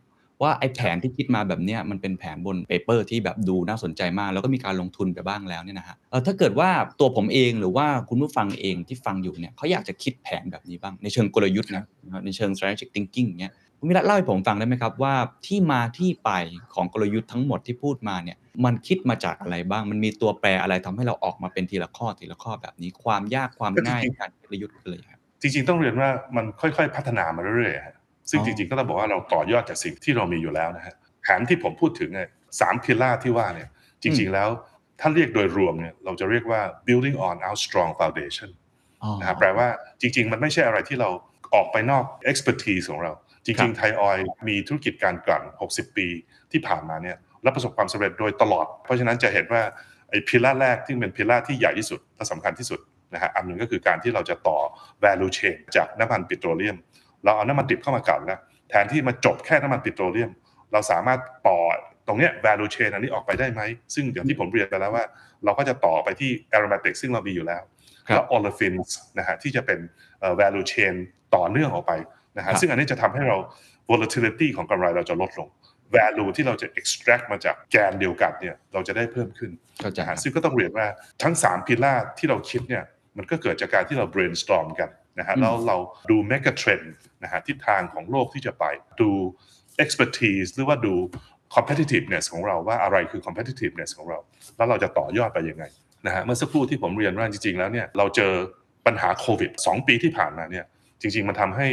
ว่าไอ้แผนที่คิดมาแบบนี้มันเป็นแผนบนเปเปอร์ที่แบบดูน่าสนใจมาก แล้วก็มีการลงทุนไปบ้างแล้วเนี่ยนะฮะเออถ้าเกิดว่าตัวผมเองหรือว่าคุณผู้ฟังเองที่ฟังอยู่เนี่ยเขาอยากจะคิดแผนแบบนี้บ้าง ในเชิงกลยุทธ์นะในเชิง strategic thinking เงี้ยคุณวิรัตเล่าให้ผมฟังได้ไหมครับว่าที่มาที่ไปของกลยุทธ์ทั้งหมดที่พูดมาเนี่ยมันคิดมาจากอะไรบ้าง มันมีตัวแปรอะไรทำให้เราออกมาเป็นทีละข้อทีละข้อแบบนี้ความยากความง่ายในการกลยุทธ์คืออะไรครับจริงๆต้องเรียนว่ามันค่อยๆ พัฒนามาเรื่อยๆ ซึ่งอ๋อจริงๆก็ต้องบอกว่าเราต่อยอดจากสิ่งที่เรามีอยู่แล้วนะฮะแผนที่ผมพูดถึงเนี่ยสามพิล่าที่ว่าเนี่ยจริงๆแล้วถ้าเรียกโดยรวมเนี่ยเราจะเรียกว่า building on our strong foundation อ๋อนะครับแปลว่าจริง ๆ มันไม่ใช่อะไรที่เราออกไปนอก expertise ของเราจครัริงบๆไทยออยมีธุรกิจการกลั่น 60 ปีที่ผ่านมาเนี่ยและประสบความสำเร็จโดยตลอด เพราะฉะนั้นจะเห็นว่าไอ้พิล่าแรกที่เป็นพิล่าที่ใหญ่ที่สุดและสำคัญที่สุดนะฮะอันหนึ่งก็คือการที่เราจะต่อ value chain จากน้ำมันปิโตรเลียม เราเอาน้ำมันดิบเข้ามากลั่นแล้วแทนที่มาจบแค่น้ำมันปิโตรเลียม เราสามารถต่อตรงเนี้ย value chain อันนี้ออกไปได้ไหม ซึ่งอย่างที่ผมเรียนไปแล้วว่า เราก็จะต่อไปที่ aromatic ซึ่งเรามีอยู่แล้วครับแล้ว olefins นะฮะที่จะเป็นเอ่อ value chain ต่อเนื่องออกไปนะครัฮะบซึ่งอันนี้จะทำให้เรา volatility ของกำไรเราจะลดลง value ที่เราจะ extract มาจากแกนเดียวกันเนี่ยเราจะได้เพิ่มขึ้นเข้าใจนะครัฮะบซึ่งก็ต้องเรียนว่าทั้ง3พิล่าที่เราคิดเนี่ยมันก็เกิดจากการที่เรา brainstorm กัน นะฮะอืมแล้วเราดู mega trend นะฮะทิศทางของโลกที่จะไปดู expertise หรือว่าดู competitiveness ของเราว่าอะไรคือ competitiveness ของเรา แล้วเราจะต่อยอดไปยังไงนะฮะเมื่อสักครู่ที่ผมเรียนว่าจริงๆแล้วเนี่ยเราเจอปัญหาโควิด2 ปีที่ผ่านมาเนี่ยจริง ๆ มันทำให้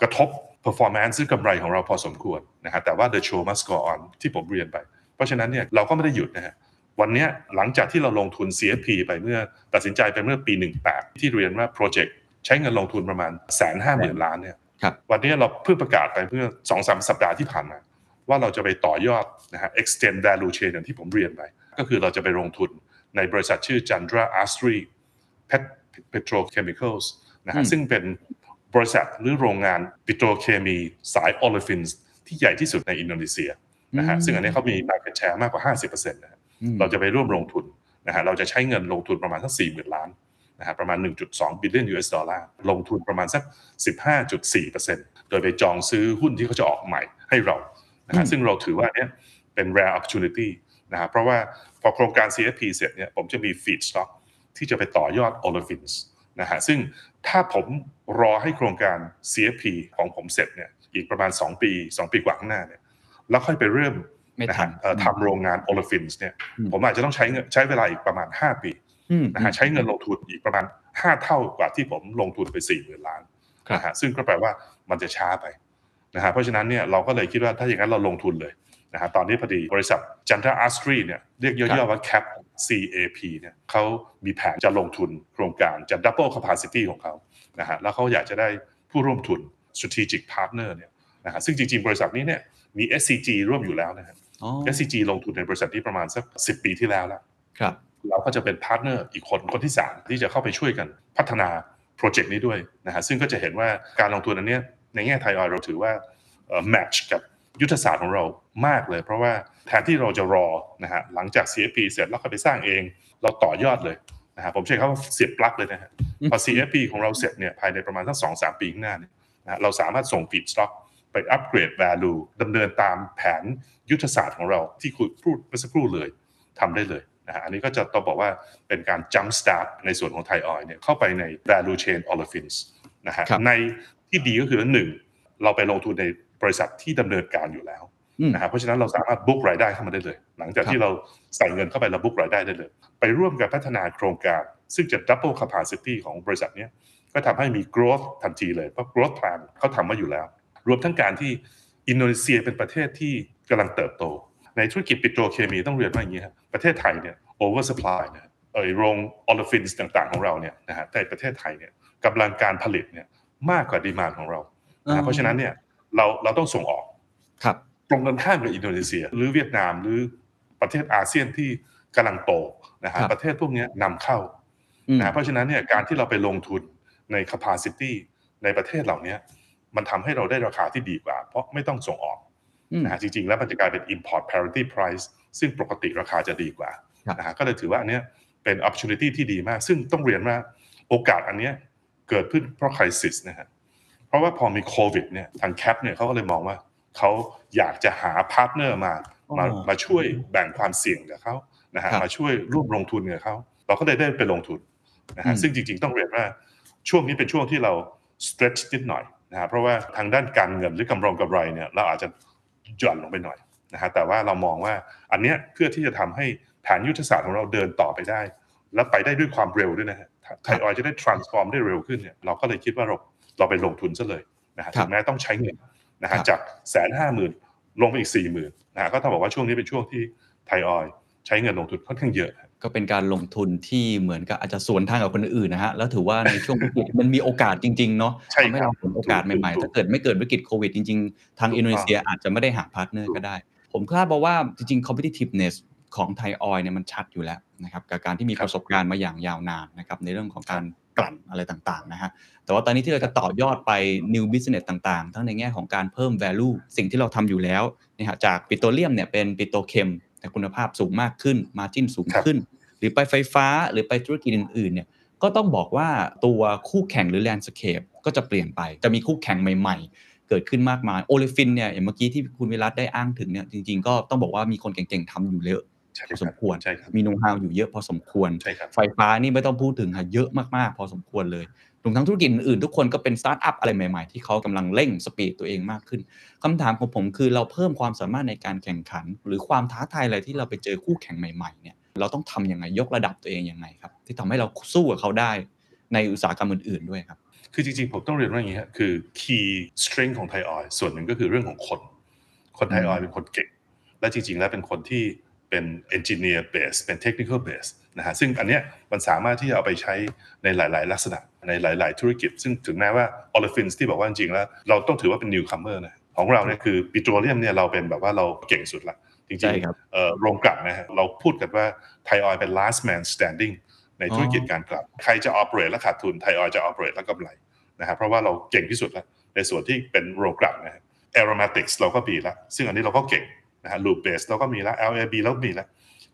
กระทบ performance หรือกำไรของเราพอสมควรนะฮะแต่ว่า the show must go on ที่ผมเรียนไป เพราะฉะนั้นเนี่ยเราก็ไม่ได้หยุดนะฮะวันเนี้ยหลังจากที่เราลงทุน CFP ไปเมื่อตัดสินใจไปเมื่อปี 18 ที่เรียนว่าโปรเจกต์ ใช้เงินลงทุนประมาณแสนห้าหมื่นล้านเนี่ยครับวันนี้เราเพิ่งประกาศไปเมื่อ2อสสัปดาห์ที่ผ่านมาว่าเราจะไปต่อยอดนะฮะ extend value chain อย่างที่ผมเรียนไป ก็คือเราจะไปลงทุนในบริษัทชื่อ Chandra Astri Pet Petrochemicals นะฮะอืมซึ่งเป็นบริษัทหรือโรงงานปิโตรเคมีสาย olefins ที่ใหญ่ที่สุดในอินโดนีเซียนะฮะซึ่งอันนี้เขามี market share มากกว่า 50%นะฮะอืมเราจะไปร่วมลงทุนนะฮะเราจะใช้เงินลงทุนประมาณสัก4 0,000 ล้าน นะฮะประมาณ 1.2บิลเลียน US ดอลลาร์ลงทุนประมาณสัก 15.4%โดยไปจองซื้อหุ้นที่เขาจะออกใหม่ให้เรานะฮะอืมซึ่งเราถือว่าเนี้ยเป็น rare opportunity นะฮะเพราะว่าพอโครงการ CFP เสร็จเนี่ยผมจะมี feedstock ที่จะไปต่อยอด olefins นะฮะซึ่งถ้าผมรอให้โครงการ CFP ของผมเสร็จเนี่ยอีกประมาณ 2 ปี 2 ปีกว่าข้างหน้าเนี่ยแล้วค่อยไปเริ่มไม่ทันนะทัฮะเอ่อทำโรงงาน olefins เนี่ยอืมผมอาจจะต้องใช้เงินใช้เวลาอีกประมาณ 5 ปีอืม นะฮะใช้เงินลงทุนอีกประมาณ 5 เท่ากว่าที่ผมลงทุนไป4 0,000ล้านครับนะฮะซึ่งก็แปลว่ามันจะช้าไปนะฮะเพราะฉะนั้นเนี่ยเราก็เลยคิดว่าถ้าอย่างนั้นเราลงทุนเลยนะฮะตอนนี้พอดีบริษัท Chandra Asri เนี่ยเรียกย่อๆว่า CAP CAP เนี่ยเขามีแผนจะลงทุนโครงการจะ double capacity ของเขานะฮะแล้วเขาอยากจะได้ผู้ร่วมทุน strategic partner เนี่ยนะฮะซึ่งจริงๆ บริษัทนี้เนี่ยมี SCG ร่วมอยู่แล้วนะฮะอ๋อ SCG ลงทุนในบริษัทนี้ประมาณสัก 10 ปีที่แล้วแล้วครับ เราก็จะเป็น partner อีกคนคนที่ 3 ที่จะเข้าไปช่วยกันพัฒนาโปรเจกต์นี้ด้วยนะฮะซึ่งก็จะเห็นว่าการลงทุนอันเนี้ยในแง่ไทยออยล์เราถือว่า match กับยุทธศาสตร์ของเรามากเลย เพราะว่าแทนที่เราจะรอนะฮะหลังจาก CFP เสร็จแล้วก็ไปสร้างเอง เราต่อยอดเลยนะฮะผมใช้คำว่าเสียบปลั๊กเลยนะฮะพอ CFP ของเราเสร็จเนี่ยภายในประมาณสักสองสามปีข้างหน้าเนี่ยนะฮะเราสามารถส่ง feed stock ไปอัปเกรด value ดำเนินตามแผนยุทธศาสตร์ของเราที่คุยพูดเมื่อสักครู่เลยทำได้เลย นะฮะอันนี้ก็จะต้องบอกว่าเป็นการ jump start ในส่วนของไทยออยเนี่ยเข้าไปใน value chain olefins นะฮะครับในที่ดีก็คือหนึ่งเราไปลงทุนในบริษัทที่ดำเนินการอยู่แล้วอืมนะฮะเพราะฉะนั้นเราสามารถบุ๊กรายได้เข้ามาได้เลย หลังจากครับที่เราใส่เงินเข้าไปเราบุ๊กรายได้ได้เลย ไปร่วมกับพัฒนาโครงการ ซึ่งจะ double capacity ของบริษัทเนี้ยก็ทำให้มี growth ทันทีเลย เพราะ growth plan เขาทำมาอยู่แล้ว รวมทั้งการที่อินโดนีเซียเป็นประเทศที่กำลังเติบโต ในธุรกิจปิโตรเคมีต้องเรียนว่าอย่างนี้ครับประเทศไทยเนี่ย over supply นะเออโรง olefins ต่างๆของเราเนี่ยนะฮะในประเทศไทยเนี่ยกำลังการผลิตเนี่ยมากกว่าดีมานของเรานะฮะเพราะฉะนั้นเนี่ยเราเราต้องส่งออกครับตรงกันข้ามกับอินโดนีเซีย หรือเวียดนามหรือประเทศอาเซียนที่กำลังโตนะฮะครับประเทศพวกเนี้ยนำเข้าอืมนะฮะเพราะฉะนั้นเนี่ยการที่เราไปลงทุนใน capacity ในประเทศเหล่านี้มันทำให้เราได้ราคาที่ดีกว่า เพราะไม่ต้องส่งออกอืม นะฮะจริง ๆ แล้วมันจะกลายเป็น import parity price ซึ่งปกติราคาจะดีกว่าครับนะฮะก็เลยถือว่าอันเนี้ยเป็น opportunity ที่ดีมาก ซึ่งต้องเรียนว่าโอกาสอันเนี้ยเกิดขึ้นเพราะ crisis นะฮะเพราะว่าพอมีโควิดเนี่ยทาง CAP เนี่ยเขาก็เลยมองว่าเขาอยากจะหา partner มามาอ๋อมาช่วยแบ่งความเสี่ยงกับเขานะฮะครับมาช่วยร่วมลงทุนกับเขาเราก็เลยได้ไปลงทุนนะฮะอืมซึ่งจริง ๆ ต้องเรียนว่าช่วงนี้เป็นช่วงที่เรา stretch นิดหน่อยนะฮะเพราะว่าทางด้านการเงินหรือกำไรกำไรเนี่ยเราอาจจะ หย่อนลงไปหน่อยนะฮะแต่ว่าเรามองว่าอันเนี้ยเพื่อที่จะทำให้แผนยุทธศาสตร์ของเราเดินต่อไปได้ และไปได้ด้วยความเร็วด้วยนะฮะไทยออยจะได้ transform ได้เร็วขึ้นเนี่ยเราก็เลยคิดว่าเราเราไปลงทุนซะเลยนะฮะครับถึงแม้ต้องใช้เงินนะฮะครับจากแสนห้าหมื่นลงไปอีกสี่หมื่นนะฮะก็ต้องบอกว่าช่วงนี้เป็นช่วงที่ไทยออยใช้เงินลงทุนค่อนข้างเยอะ ก็เป็นการลงทุนที่เหมือนกับอาจจะสวนทางกับคนอื่นนะฮะ แล้วถือว่าในช่วงวิกฤตมันมีโอกาสจริง ๆ เนาะใช่ทำให้ครับเราเห็นโอกาสใหม่ๆถูกถูกถ้าเกิดไม่เกิดวิกฤตโควิดจริง ๆ ทางถูกต้องอินโดนีเซียอาจจะไม่ได้หา partner ก็ได้ ผมคาดบอกว่าจริง ๆ competitiveness ของไทยออยเนี่ยมันชัดอยู่แล้วนะครับกับการที่มีครับประสบการณ์มาอย่างยาวนานนะครับในเรื่องของการกลั่นอะไรต่างๆนะฮะแต่ว่าตอนนี้ที่เราจะต่อยอดไป new business ต่างๆ ทั้งในแง่ของการเพิ่ม value สิ่งที่เราทำอยู่แล้วนะฮะจากปิโตรเลียมเนี่ยเป็นปิโตรเคม แต่คุณภาพสูงมากขึ้น margin สูงครับขึ้น หรือไปไฟฟ้าหรือไปธุรกิจอื่นๆเนี่ยก็ต้องบอกว่าตัวคู่แข่งหรือ landscape ก็จะเปลี่ยนไป จะมีคู่แข่งใหม่ ๆ เกิดขึ้นมากมาย olefin เนี่ยอย่างเมื่อกี้ที่คุณวิรัตได้อ้างถึงเนี่ยจริง ๆ ก็ต้องบอกว่ามีคนเก่งๆทำอยู่เยอะใช่ครับพอสมควรใช่ครับมีโน้ตฮาวอยู่เยอะพอสมควรใช่ครับไฟฟ้านี่ไม่ต้องพูดถึงค่ะเยอะมากๆ พอสมควรเลยร วมทั้งธุรกิจอื่นทุกคนก็เป็นสตาร์ทอัพอะไรใหม่ๆ ที่เขากำลังเร่ง speed ตัวเองมากขึ้นคำถามของผมคือเราเพิ่มความสามารถในการแข่งขัน หรือความท้าทายอะไรที่เราไปเจอคู่แข่งใหม่ๆเนี่ยเราต้องทำยังไงยกระดับตัวเองยังไงครับ ที่ทำให้เราสู้กับเขาได้ในอุตสาหกรรมอื่นๆด้วยครับคือจริงๆ ผมต้องเรียนว่าอย่างนี้ครับคือ key strength ของไทยออยส่วนหนึ่งก็คือเรื่องของคน คนไทยออยเป็นคนเก่ง และจริงๆ แล้วเป็นคนที่ เป็น engineer base เป็น technical base นะฮะซึ่งอันเนี้ยมันสามารถที่จะเอาไปใช้ในหลาย ๆ ลักษณะในหลาย ๆ ธุรกิจ ซึ่งถึงแม้ว่า olefins ที่บอกว่าจริงๆแล้ว เราต้องถือว่าเป็น newcomer นะของเราเนี่ยคือ petroleum เนี่ยเราเป็นแบบว่าเราเก่งสุดละจริใช่งครับๆเอ่อโรงกลั่นนะฮะเราพูดกันว่าไทยออยเป็น last man standing ในธุรกิจการกลั่นใครจะ operate และขาดทุนไทยออยจะ operate และกำไรนะครับเพราะว่าเราเก่งที่สุดแล้วในส่วนที่เป็นโรงกลั่นนะฮะ aromatics เราก็มีแล้วซึ่งอันนี้เราก็เก่ง นะฮะ loop base เราก็มีแล้ว LAB เราก็มีแล้ว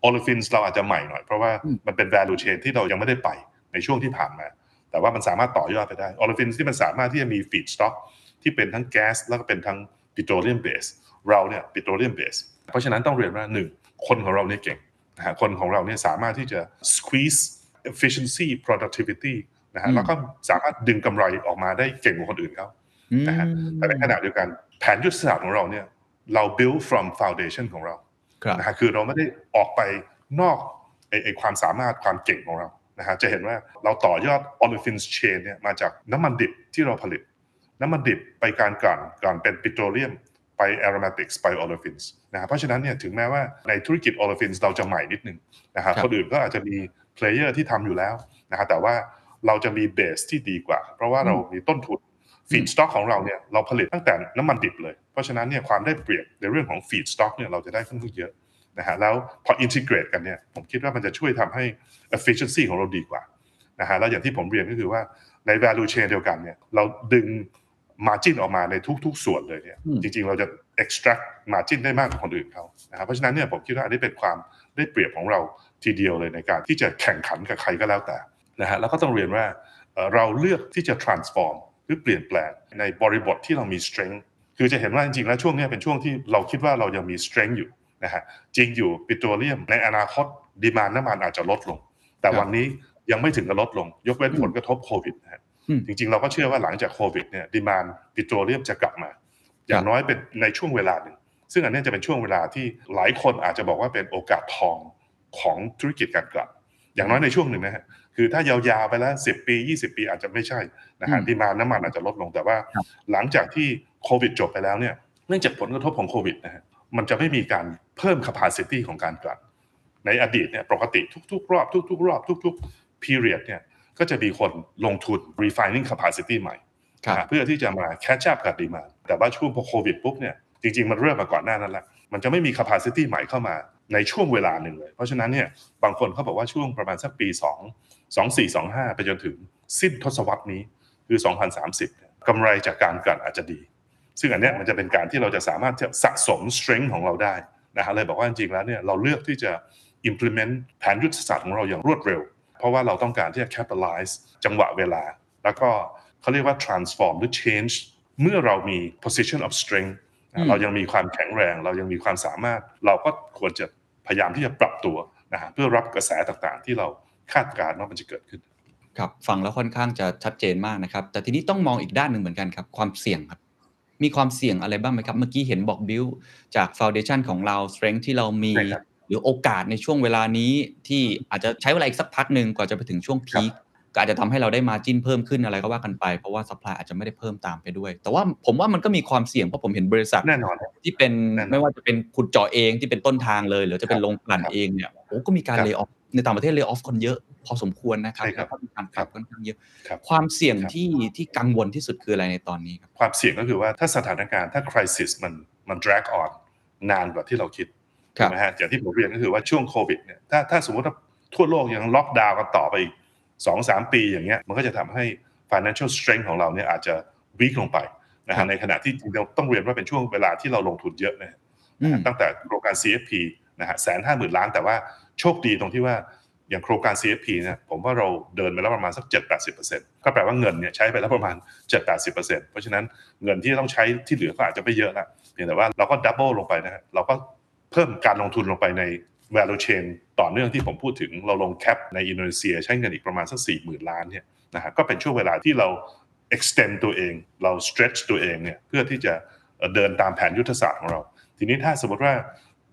olefins เราอาจจะใหม่หน่อย เพราะว่าอืมมันเป็น value chain ที่เรายังไม่ได้ไปในช่วงที่ผ่านมา แต่ว่ามันสามารถต่อยอดไปได้ olefins ที่มันสามารถที่จะมี feedstock ที่เป็นทั้งแก๊สแล้วก็เป็นทั้ง petroleum base เราเนี่ย petroleum base เพราะฉะนั้นต้องเรียนว่าหนึ่งคนของเราเนี่ยเก่งนะฮะคนของเราเนี่ยสามารถที่จะ squeeze efficiency productivity นะฮะอืมแล้วก็สามารถดึงกำไรออกมาได้เก่งกว่าคนอื่นเขาอืมนะฮะแต่ในขณะเดียวกันแผนยุทธศาสตร์ของเราเนี่ย เรา build from foundation ของเราครับนะฮะคือเราไม่ได้ออกไปนอกไอไอความสามารถความเก่งของเรานะฮะจะเห็นว่าเราต่อยอด olefins chain เนี่ยมาจากน้ำมันดิบที่เราผลิต น้ำมันดิบไปการกลั่นกลั่นเป็นปิโตรเลียมไป aromatics ไป olefins นะฮะเพราะฉะนั้นเนี่ยถึงแม้ว่าในธุรกิจ olefins เราจะใหม่นิดนึงนะฮะครับคนอื่นก็อาจจะมี player ที่ทำอยู่แล้วนะฮะแต่ว่าเราจะมีเบสที่ดีกว่า เพราะว่าเรามีต้นทุน feed stock ของเราเนี่ยเราผลิตตั้งแต่น้ำมันดิบเลย เพราะฉะนั้นเนี่ยความได้เปรียบในเรื่องของ feed stock เนี่ยเราจะได้ค่อนข้างเยอะนะฮะแล้วพอ integrate กันเนี่ยผมคิดว่ามันจะช่วยทำให้ efficiency ของเราดีกว่านะฮะแล้วอย่างที่ผมเรียนก็คือว่าใน value chain เดียวกันเนี่ยเราดึง margin ออกมาในทุก ๆ ส่วนเลยเนี่ยอืมจริง ๆ เราจะ extract margin ได้มากกว่าคนอื่นเขานะครับเพราะฉะนั้นเนี่ยผมคิดว่าอันนี้เป็นความได้เปรียบของเราทีเดียวเลยในการที่จะแข่งขันกับใครก็แล้วแต่นะฮะแล้วก็ต้องเรียนว่าเอ่อเราเลือกที่จะ transform หรือเปลี่ยนแปลงในบริบทที่เรามี strength คือจะเห็นว่าจริงๆแล้วช่วงเนี้ยเป็นช่วงที่เราคิดว่าเรายังมี strength อยู่นะฮะจริงอยู่ปิโตรเลียมในอนาคตดีมานน้ำมันอาจจะลดลง แต่ครับวันนี้ยังไม่ถึงกับลดลง ยกเว้นอืมผลกระทบโควิดนะฮะอืมจริงๆ เราก็เชื่อว่าหลังจากโควิดเนี่ยดีมานปิโตรเลียมจะกลับมา อย่างน้อยเป็นในช่วงเวลาหนึ่งซึ่งอันเนี้ยจะเป็นช่วงเวลาที่หลายคนอาจจะบอกว่าเป็นโอกาสทองของธุรกิจการกลับ อย่างน้อยในช่วงหนึ่งนะฮะคือถ้ายาวๆไปแล้ว10ปี20ปีอาจจะไม่ใช่นะฮะอืมดีมานน้ำมันอาจจะลดลงแต่ว่าครับหลังจากที่โควิดจบไปแล้วเนี่ยเนื่องจากผลกระทบของโควิดนะฮะมันจะไม่มีการเพิ่ม capacity ของการกลั่นในอดีตเนี่ยปกติทุกๆ รอบทุกๆ รอบทุกๆ period เนี่ยก็จะมีคนลงทุน refining capacity ใหม่ครับนะฮะเพื่อที่จะมา catch up กับดีมานแต่ว่าช่วงพอโควิดปุ๊บเนี่ยจริงๆ มันเริ่มมาก่อนหน้านั้นแล้ว มันจะไม่มี capacity ใหม่เข้ามา ในช่วงเวลาหนึ่งเลย เพราะฉะนั้นเนี่ยบางคนเขาบอกว่าช่วงประมาณสักปี 2 2 4 2 5 ไปจนถึงสิ้นทศวรรษนี้คือ 2030เนี่ยกำไรจากการกลั่นอาจจะดี ซึ่งอันเนี้ยมันจะเป็นการที่เราจะสามารถสะสม strength ของเราได้นะฮะเลยบอกว่าจริงๆแล้วเนี่ยเราเลือกที่จะ implement แผนยุทธศาสตร์ของเราอย่างรวดเร็ว เพราะว่าเราต้องการที่จะ capitalize จังหวะเวลา แล้วก็เขาเรียกว่า transform หรือ change เมื่อเรามี position of strength เรายังมีความแข็งแรง เรายังมีความสามารถ เราก็ควรจะพยายามที่จะปรับตัวนะฮะเพื่อรับกระแสต่างๆ ที่เราคาดการณ์ว่ามันจะเกิดขึ้น ครับฟังแล้วค่อนข้างจะชัดเจนมากนะครับ แต่ทีนี้ต้องมองอีกด้านหนึ่งเหมือนกันครับ ความเสี่ยงครับ มีความเสี่ยงอะไรบ้างไหมครับ เมื่อกี้เห็นบอกบิวจากฟ u n เดชันของเรา strength ที่เรามีใช่ครับหรือโอกาสในช่วงเวลานี้ที่อาจจะใช้เวลาอีกสักพักหนึ่งกว่าจะไปถึงช่วงพีค ก็อาจจะทำให้เราได้มาจิ้นเพิ่มขึ้นอะไรก็ว่ากันไป เพราะว่า supply อาจจะไม่ได้เพิ่มตามไปด้วย แต่ว่าผมว่ามันก็มีความเสี่ยงเพราะผมเห็นบริษัทแน่นอนครับที่เป็นแน่นอนไม่ว่าจะเป็นขุดเจาะเองที่เป็นต้นทางเลย หรือจะเป็นครับโรงกลั่นครับเองเนี่ยโอ้ก็มีการครับเล y off ในต่างประเทศเล y off คนเยอะพอสมควรนะครับใช่ครับแล้วก็มีการปครัรับบค่อนข้างเยอะครับความเสี่ยงครับที่ที่กังวลที่สุดคืออะไรในตอนนี้ครับความเสี่ยงก็คือว่าถ้าสถานการณ์ถ้า crisis มันมัน drag on นานกว่าที่เราคิดครับถูกไหมฮะอย่างที่ผมเรียนก็คือว่าช่วงโควิดเนี่ยถ้าถ้าสมมติว่าทั่วโลกยังล็อกดาวน์กันต่อไปอีก สองสามปีอย่างเงี้ยมันก็จะทำให้ financial strength ของเราเนี่ยอาจจะ weak ลงไปนะครัฮะบในขณะที่จริงๆเราต้องเรียนว่าเป็นช่วงเวลาที่เราลงทุนเยอะนะฮะอืมตั้งแต่โครงการ CFP นะฮะแสนห้าหมื่นล้าน แต่ว่าโชคดีตรงที่ว่าอย่างโครงการ CFP เนี่ยผมว่าเราเดินไปแล้วประมาณสัก 7-80%ก็แปลว่าเงินเนี่ยใช้ไปแล้วประมาณ 7-80%เพราะฉะนั้นเงินที่ต้องใช้ที่เหลือก็อาจจะไม่เยอะละเพียงแต่ว่าเราก็ดับเบิลลงไปนะฮะเราก็เพิ่มการลงทุนลงไปใน value chain ต่อเนื่องที่ผมพูดถึงเราลงแคปในอินโดนีเซียใช้เงินอีกประมาณสัก40,000 ล้านเนี่ยนะฮะก็เป็นช่วงเวลาที่เรา extend ตัวเอง เรา stretch ตัวเองเนี่ยเพื่อที่จะเอ่อเดินตามแผนยุทธศาสตร์ของเรา ทีนี้ถ้าสมมติว่า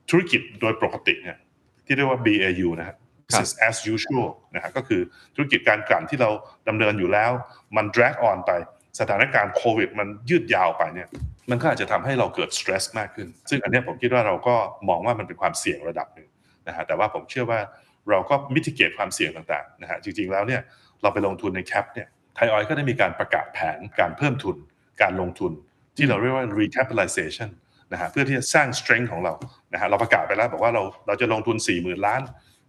ธุรกิจโดยปกติเนี่ยที่เรียกว่า BAU นะฮะครับ business as usual นะฮะก็คือธุรกิจการกลั่นที่เราดำเนินอยู่แล้ว มัน drag on ไปสถานการณ์โควิด มันยืดยาวไปเนี่ยมันก็อาจจะทำให้เราเกิด stress มากขึ้น ซึ่งอันเนี้ยผมคิดว่าเราก็มองว่ามันเป็นความเสี่ยงระดับหนึ่ง นะฮะแต่ว่าผมเชื่อว่าเราก็ mitigate ความเสี่ยงต่างๆนะฮะจริงๆแล้วเนี่ยเราไปลงทุนในแคปเนี่ยไทยออยก็ได้มีการประกาศแผนการเพิ่มทุนการลงทุนที่เราเรียกว่า recapitalization นะฮะเพื่อที่จะสร้าง strength ของเรานะฮะเราประกาศไปแล้วบอกว่าเราเราจะลงทุน 40,000 ล้าน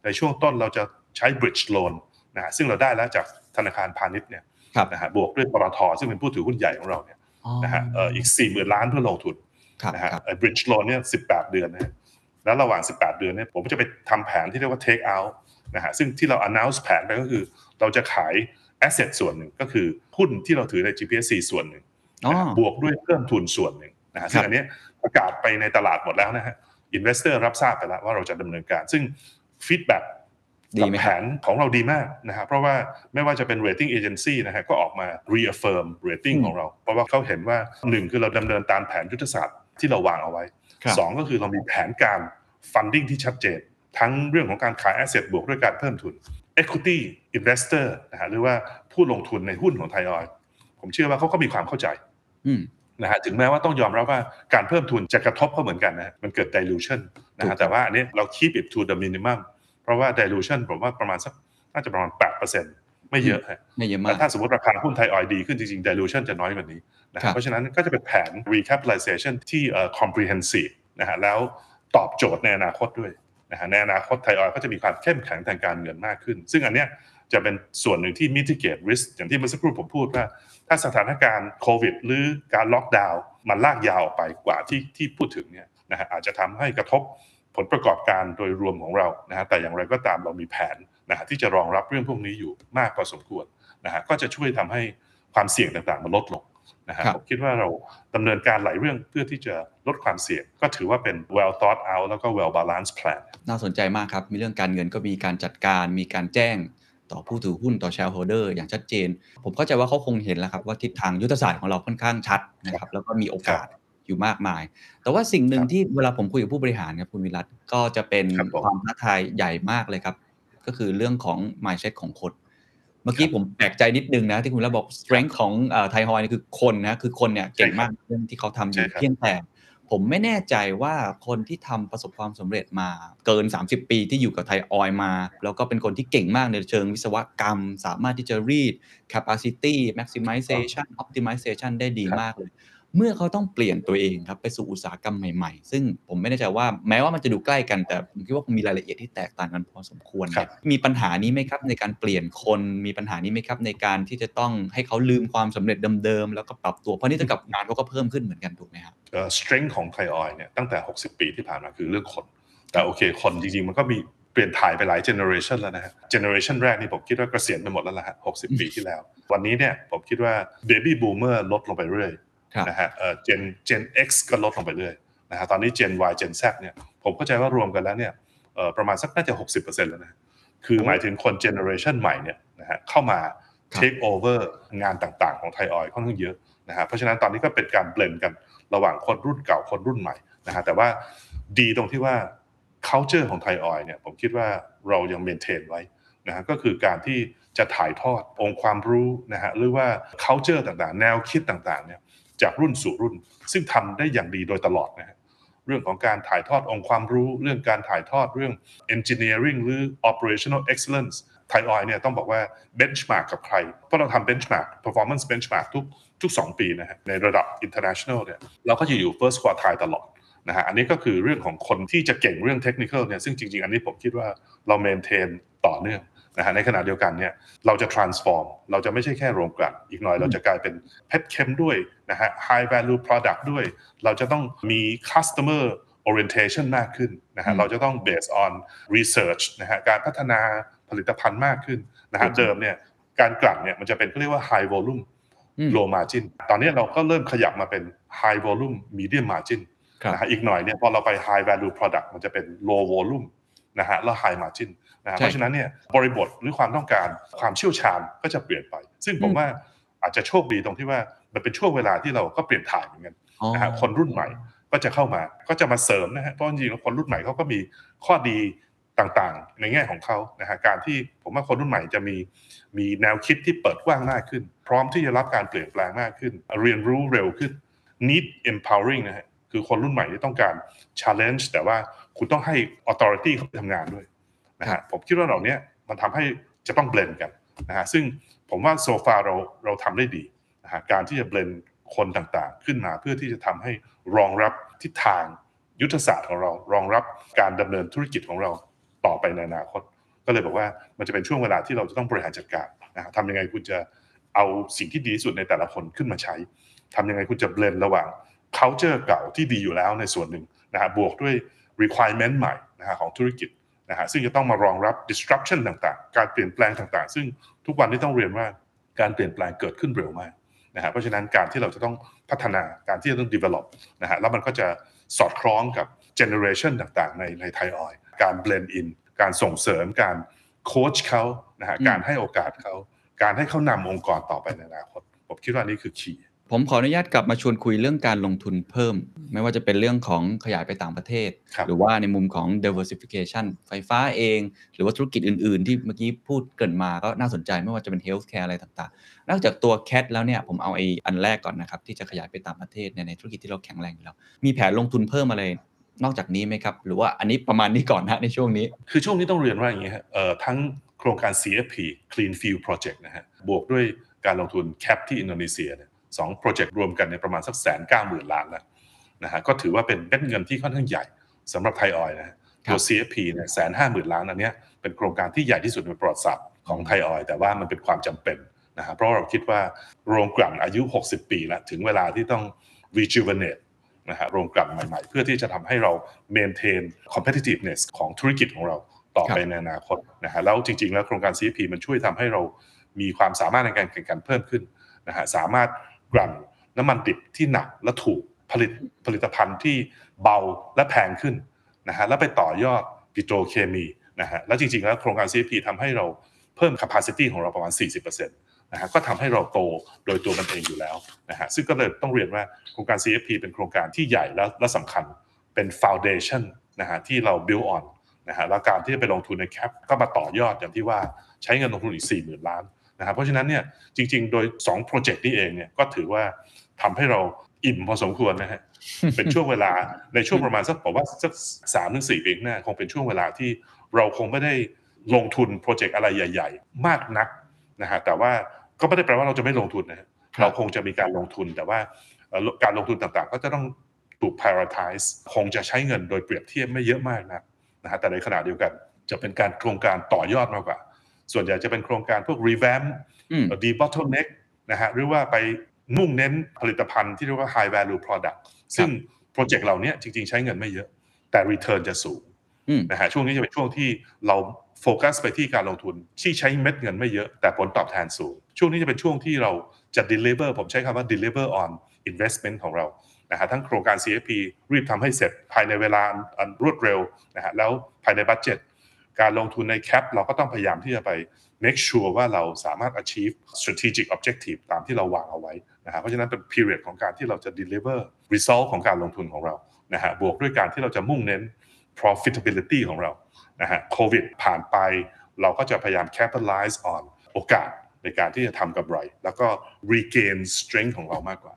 ในช่วงต้นเราจะใช้ bridge loan นะฮะซึ่งเราได้แล้วจากธนาคารพาณิชย์เนี่ยครับนะฮะบวกด้วยปตทซึ่งเป็นผู้ถือหุ้นใหญ่ของเราเนี่ยนะฮะเอ่ออีก 40,000 ล้านเพื่อลงทุนครับนะฮะครับเอ่อ bridge loan เนี่ย 18 เดือนนะฮะ แล้วระหว่าง 18 เดือนเนี่ยผมก็จะไปทำแผนที่เรียกว่า take out นะฮะซึ่งที่เรา announce แผนไปก็คือเราจะขาย asset ส่วนหนึ่งก็คือหุ้นที่เราถือใน GPSC ส่วนหนึ่งอ๋อนะฮะบวกด้วยเพิ่มทุนส่วนหนึ่งนะฮะซึ่งอันเนี้ยประกาศไปในตลาดหมดแล้วนะฮะ investor รับทราบไปแล้วว่าเราจะดำเนินการ ซึ่ง feedback ดีไหมกับคแผรับนของเราดีมากนะฮะเพราะว่าไม่ว่าจะเป็น rating agency นะฮะก็ออกมา reaffirm rating อืมของเรา เพราะว่าเขาเห็นว่าหนึ่งคือเราดำเนินตามแผนยุทธศาสตร์ที่เราวางเอาไว้ครับ สองก็คือเรามีแผนการ funding ที่ชัดเจน ทั้งเรื่องของการขาย asset บวกด้วยการเพิ่มทุน equity investor นะฮะหรือว่าผู้ลงทุนในหุ้นของไทยออยล์ผมเชื่อว่าเขาก็มีความเข้าใจอืมนะฮะถึงแม้ว่าต้องยอมรับว่าการเพิ่มทุนจะกระทบเขาเหมือนกันนะฮะมันเกิด dilution นะถูฮะกแต่ว่าอันนี้เรา keep it to the minimum เพราะว่า dilution ผมว่าประมาณสักน่าจะประมาณ8% ไม่เยอะฮะไม่เยอะมาแต่กถ้าสมมติราคาหุ้นไทยออยล์ดีขึ้นจริงๆ dilution จะน้อยกว่านี้นะครัฮะบเพราะฉะนั้นก็จะเป็นแผน recapitalization ที่เอ่อ comprehensive นะฮะแล้วตอบโจทย์ในอนาคตด้วยนะฮะในอนาคตไทยออยล์ก็จะมีความเข้มแข็งทางการเงินมากขึ้น ซึ่งอันเนี้ยจะเป็นส่วนหนึ่งที่ mitigate risk อย่างที่เมื่อสักครู่ผมพูดว่า ถ้าสถานการณ์โควิด หรือการล็อกดาวน์มันลากยาวออกไปกว่าที่ที่พูดถึงเนี่ยนะฮะอาจจะทำให้กระทบผลประกอบการโดยรวมของเรานะฮะแต่อย่างไรก็ตามเรามีแผน นะฮะที่จะรองรับเรื่องพวกนี้อยู่มากพอสมควรนะฮะก็จะช่วยทำให้ความเสี่ยงต่างๆมันลดลงนะฮะครับผมคิดว่าเราดำเนินการหลายเรื่องเพื่อที่จะลดความเสี่ยง ก็ถือว่าเป็น well thought out แล้วก็ well balanced plan น่าสนใจมากครับ มีเรื่องการเงินก็มีการจัดการมีการแจ้งต่อผู้ถือหุ้นต่อ shareholder อย่างชัดเจน ผมเข้าใจว่าเขาคงเห็นแล้วครับว่าทิศทางยุทธศาสตร์ของเราค่อนข้างชัดนะครับแล้วก็มีโอกาสอยู่มากมาย แต่ว่าสิ่งหนึ่งครับที่เวลาผมคุยกับผู้บริหารครับคุณวิรัตก็จะเป็นครับผมความท้าทายใหญ่มากเลยครับ ก็คือเรื่องของ mindset ของคน เมื่อกี้ครับผมแปลกใจนิดนึงนะ ที่คุณวิรัตบอก strength ของไทยฮอยนี่คือคนนะคือคนเนี่ยเก่งมากเรื่องที่เขาทำอใช่ยู่ครับเพียงแต่ ผมไม่แน่ใจว่าคนที่ทำประสบความสำเร็จมาเกิน 30 ปีที่อยู่กับไทยออยล์มา แล้วก็เป็นคนที่เก่งมากในเชิงวิศวกรรม สามารถที่จะ read capacity maximization optimization ได้ดีครับมากเลย เมื่อเขาต้องเปลี่ยนตัวเองครับไปสู่อุตสาหกรรมใหม่ๆ ซึ่งผมไม่แน่ใจว่าแม้ว่ามันจะดูใกล้กันแต่ผมคิดว่าคงมีรายละเอียดที่แตกต่างกันพอสมควรครับมีปัญหานี้ไหมครับในการเปลี่ยนคนมีปัญหานี้ไหมครับในการที่จะต้องให้เขาลืมความสำเร็จเดิมๆแล้วก็ปรับตัวเพราะนี่เท่ากับงานเขาก็เพิ่มขึ้นเหมือนกันถูกไหมครับเอ่อ strength ของไทยออยล์เนี่ยตั้งแต่ 60 ปีที่ผ่านมาคือเรื่องคน แต่โอเคคนจริงๆมันก็มีเปลี่ยนถ่ายไปหลาย generation แล้วนะฮะ generation แรกนี่ผมคิดว่าเกษียณไปหมดแล้วละฮะ60ปีที่แล้ว วันนี้เนี่ยผมคิดว่า baby boomer ลดลงไปเรื่อยครับ นะฮะเอ่อ gen gen x ก็ลดลงไปเรื่อยนะฮะตอนนี้ gen y gen z เนี่ยผมเข้าใจว่ารวมกันแล้วเนี่ยเอ่อประมาณสักน่าจะ60%แล้วนะฮะคือหมายถึงคน generation ใหม่เนี่ยนะฮะเข้ามาครับ take over งานต่างๆ ของไทยออยค่อนข้างเยอะนะฮะเพราะฉะนั้นตอนนี้ก็เป็นการเบลนกันระหว่างคนรุ่นเก่าคนรุ่นใหม่นะฮะแต่ว่าดีตรงที่ว่า culture ของไทยออยเนี่ยผมคิดว่าเรายัง maintain ไว้นะฮะก็คือการที่จะถ่ายทอดองค์ความรู้นะฮะหรือว่า culture ต่างๆ แนวคิดต่างๆเนี่ย จากรุ่นสู่รุ่น ซึ่งทำได้อย่างดีโดยตลอดนะฮะเรื่องของการถ่ายทอดองค์ความรู้ เรื่องการถ่ายทอดเรื่อง engineering หรือ operational excellence ไทยออยเนี่ยต้องบอกว่า benchmark กับใคร เพราะเราทำ benchmark performance benchmark ทุกทุก 2 ปีนะฮะในระดับ international เนี่ยเราก็จะอยู่ first quartile ตลอดนะฮะอันนี้ก็คือเรื่องของคนที่จะเก่งเรื่องเทคนิคเนี่ยซึ่งจริง ๆ อันนี้ผมคิดว่าเราเมนเทนต่อเนื่อง นะฮะในขณะเดียวกันเนี่ยเราจะ transform เราจะไม่ใช่แค่โรงกลั่นอีกหน่อยเราจะกลายเป็นเพชรเคมด้วยนะฮะ high value product ด้วย เราจะต้องมี customer orientation มากขึ้นนะฮะอืมเราจะต้อง based on research นะฮะการพัฒนาผลิตภัณฑ์มากขึ้นนะฮะอืมเดิมเนี่ยการกลั่นเนี่ยมันจะเป็นเขาเรียกว่า high volume อืม low margin ตอนนี้เราก็เริ่มขยับมาเป็น high volume medium margin ครับนะฮะอีกหน่อยเนี่ยพอเราไป high value product มันจะเป็น low volume นะฮะแล้ว high margin นะฮะใช่เพราะฉะนั้นเนี่ยบริบทหรือความต้องการความเชี่ยวชาญก็จะเปลี่ยนไป ซึ่งผมอืมว่าอาจจะโชคดีตรงที่ว่ามันเป็นช่วงเวลาที่เราก็เปลี่ยนถ่ายเหมือนกันอ๋อนะฮะคนรุ่นใหม่ก็จะเข้ามาก็จะมาเสริมนะฮะเพราะจริงๆแล้วคนรุ่นใหม่เขาก็มีข้อดีต่างๆ ในแง่ของเขานะฮะการที่ผมว่าคนรุ่นใหม่จะมีมีแนวคิดที่เปิดกว้างมากขึ้น พร้อมที่จะรับการเปลี่ยนแปลงมากขึ้น เรียนรู้เร็วขึ้น need empowering นะฮะคือคนรุ่นใหม่ที่ต้องการ challenge แต่ว่าคุณต้องให้ authority เขาไปทำงานด้วย นะฮะผมคิดว่าเหล่านี้มันทำให้จะต้องเบลนกันนะฮะซึ่งผมว่าโซฟาเราเราทำได้ดีนะฮะการที่จะเบลนคนต่างๆ ขึ้นมาเพื่อที่จะทำให้รองรับทิศทางยุทธศาสตร์ของเรารองรับการดำเนินธุรกิจของเราต่อไปในอนาคต ก็เลยบอกว่ามันจะเป็นช่วงเวลาที่เราจะต้องบริหารจัดการนะฮะทำยังไงคุณจะเอาสิ่งที่ดีที่สุดในแต่ละคนขึ้นมาใช้ทำยังไงคุณจะเบลนระหว่าง culture เก่าที่ดีอยู่แล้วในส่วนหนึ่งนะฮะบวกด้วย requirement ใหม่นะฮะของธุรกิจ นะฮะซึ่งจะต้องมารองรับ disruption ต่างๆ การเปลี่ยนแปลงต่างๆ ซึ่งทุกวันนี้ต้องเรียนว่าการเปลี่ยนแปลงเกิดขึ้นเร็วมากนะฮะเพราะฉะนั้นการที่เราจะต้องพัฒนาการที่จะต้อง develop นะฮะแล้วมันก็จะสอดคล้องกับ generation ต่างๆ ในในไทยออยการ blend in การส่งเสริมการโค้ชเขานะฮะอืมการให้โอกาสเขาการให้เขานำองค์กรต่อไปในอนาคตผมคิดว่านี่คือคีย์ ผมขออนุญาตกลับมาชวนคุยเรื่องการลงทุนเพิ่ม ไม่ว่าจะเป็นเรื่องของขยายไปต่างประเทศครับหรือว่าในมุมของ diversification ไฟฟ้าเอง หรือว่าธุรกิจอื่นๆ ที่เมื่อกี้พูดเกรินมาก็น่าสนใจไม่ว่าจะเป็น healthcare อะไรต่างๆ นอกจากตัว CAT แล้วเนี่ยผมเอาไอ้อันแรกก่อนนะครับ ที่จะขยายไปต่างประเทศในในธุรกิจที่เราแข็งแรงอยู่แล้ว มีแผนลงทุนเพิ่มอะไรนอกจากนี้ไหมครับ หรือว่าอันนี้ประมาณนี้ก่อนนะในช่วงนี้ คือช่วงนี้ต้องเรียนว่าอย่างนี้ฮะเอ่อทั้งโครงการ CFP Clean Fuel Project นะฮะบวกด้วยการลงทุน CAP ที่อินโดนีเซียเนี่ย สองโปรเจกต์รวมกันเนี่ยประมาณสักแสนเก้าหมื่นล้านแล้วนะฮะก็ถือว่าเป็นเม็ดเงินที่ค่อนข้างใหญ่สำหรับไทยออยล์นะฮะครับตัว CFP เนี่ยแสนห้าหมื่นล้านอันเนี้ยเป็นโครงการที่ใหญ่ที่สุดในประวัติศาสตร์ของไทยออยล์แต่ว่ามันเป็นความจำเป็นนะฮะเพราะเราคิดว่าโรงกลั่นอายุ 60 ปีแล้วถึงเวลาที่ต้อง rejuvenate นะฮะโรงกลั่นใหม่ๆ เพื่อที่จะทำให้เรา maintain competitiveness ของธุรกิจของเราต่อไปครับในอนาคตนะฮะแล้วจริงๆ แล้วโครงการ CFP มันช่วยทำให้เรามีความสามารถในการแข่งขันเพิ่มขึ้นนะฮะสามารถ กลั่นน้ำมันดิบที่หนักและถูกผลิตผลิตภัณฑ์ที่เบาและแพงขึ้นนะฮะแล้วไปต่อยอดปิโตรเคมีนะฮะแล้วจริงๆ แล้วโครงการ CFP ทำให้เราเพิ่ม capacity ของเราประมาณ 40%นะฮะก็ทำให้เราโตโดยตัวมันเองอยู่แล้วนะฮะซึ่งก็เลยต้องเรียนว่าโครงการ CFP เป็นโครงการที่ใหญ่และและสำคัญเป็น foundation นะฮะที่เรา build on นะฮะแล้วการที่จะไปลงทุนในแคปก็มาต่อยอดอย่างที่ว่าใช้เงินลงทุนอีก 4 0,000 ล้าน นะครับเพราะฉะนั้นเนี่ยจริง ๆ โดย2โปรเจกต์นี้เองเนี่ยก็ถือว่าทำให้เราอิ่มพอสมควรนะฮะเป็นช่วงเวลาในช่วงประมาณสักผมว่าสักสามถึงสี่ปีข้างหน้าคงเป็นช่วงเวลาที่เราคงไม่ได้ลงทุนโปรเจกต์อะไรใหญ่ ๆ มากนักนะฮะแต่ว่าก็ไม่ได้แปลว่าเราจะไม่ลงทุนนะฮะครับเราคงจะมีการลงทุนแต่ว่าเอ่อการลงทุนต่างๆ ก็จะต้องถูก prioritize คงจะใช้เงินโดยเปรียบเทียบไม่เยอะมากนักนะฮะแต่ในขณะเดียวกันจะเป็นการโครงการต่อยอดมากกว่า ส่วนใหญ่จะเป็นโครงการพวก revamp อืมดี bottleneck นะฮะหรือว่าไปมุ่งเน้นผลิตภัณฑ์ที่เรียกว่า high value product ซึ่งโปรเจกต์เหล่านี้จริง ๆ ใช้เงินไม่เยอะ แต่ return จะสูงอืมนะฮะช่วงนี้จะเป็นช่วงที่เราโฟกัสไปที่การลงทุนที่ใช้เม็ดเงินไม่เยอะ แต่ผลตอบแทนสูง ช่วงนี้จะเป็นช่วงที่เราจะ deliver ผมใช้คำว่า deliver on investment ของเรานะฮะทั้งโครงการ CFP รีบทำให้เสร็จภายในเวลาอันอันรวดเร็วนะฮะแล้วภายในบัตเจ็ต การลงทุนในแคปเราก็ต้องพยายามที่จะไป make sure ว่าเราสามารถ achieve strategic objective ตามที่เราวางเอาไว้นะฮะเพราะฉะนั้นเป็น period ของการที่เราจะ deliver result ของการลงทุนของเรานะฮะบวกด้วยการที่เราจะมุ่งเน้น profitability ของเรานะฮะโควิดผ่านไป เราก็จะพยายาม capitalize on โอกาสในการที่จะทำกำไร แล้วก็ regain strength ของเรามากกว่า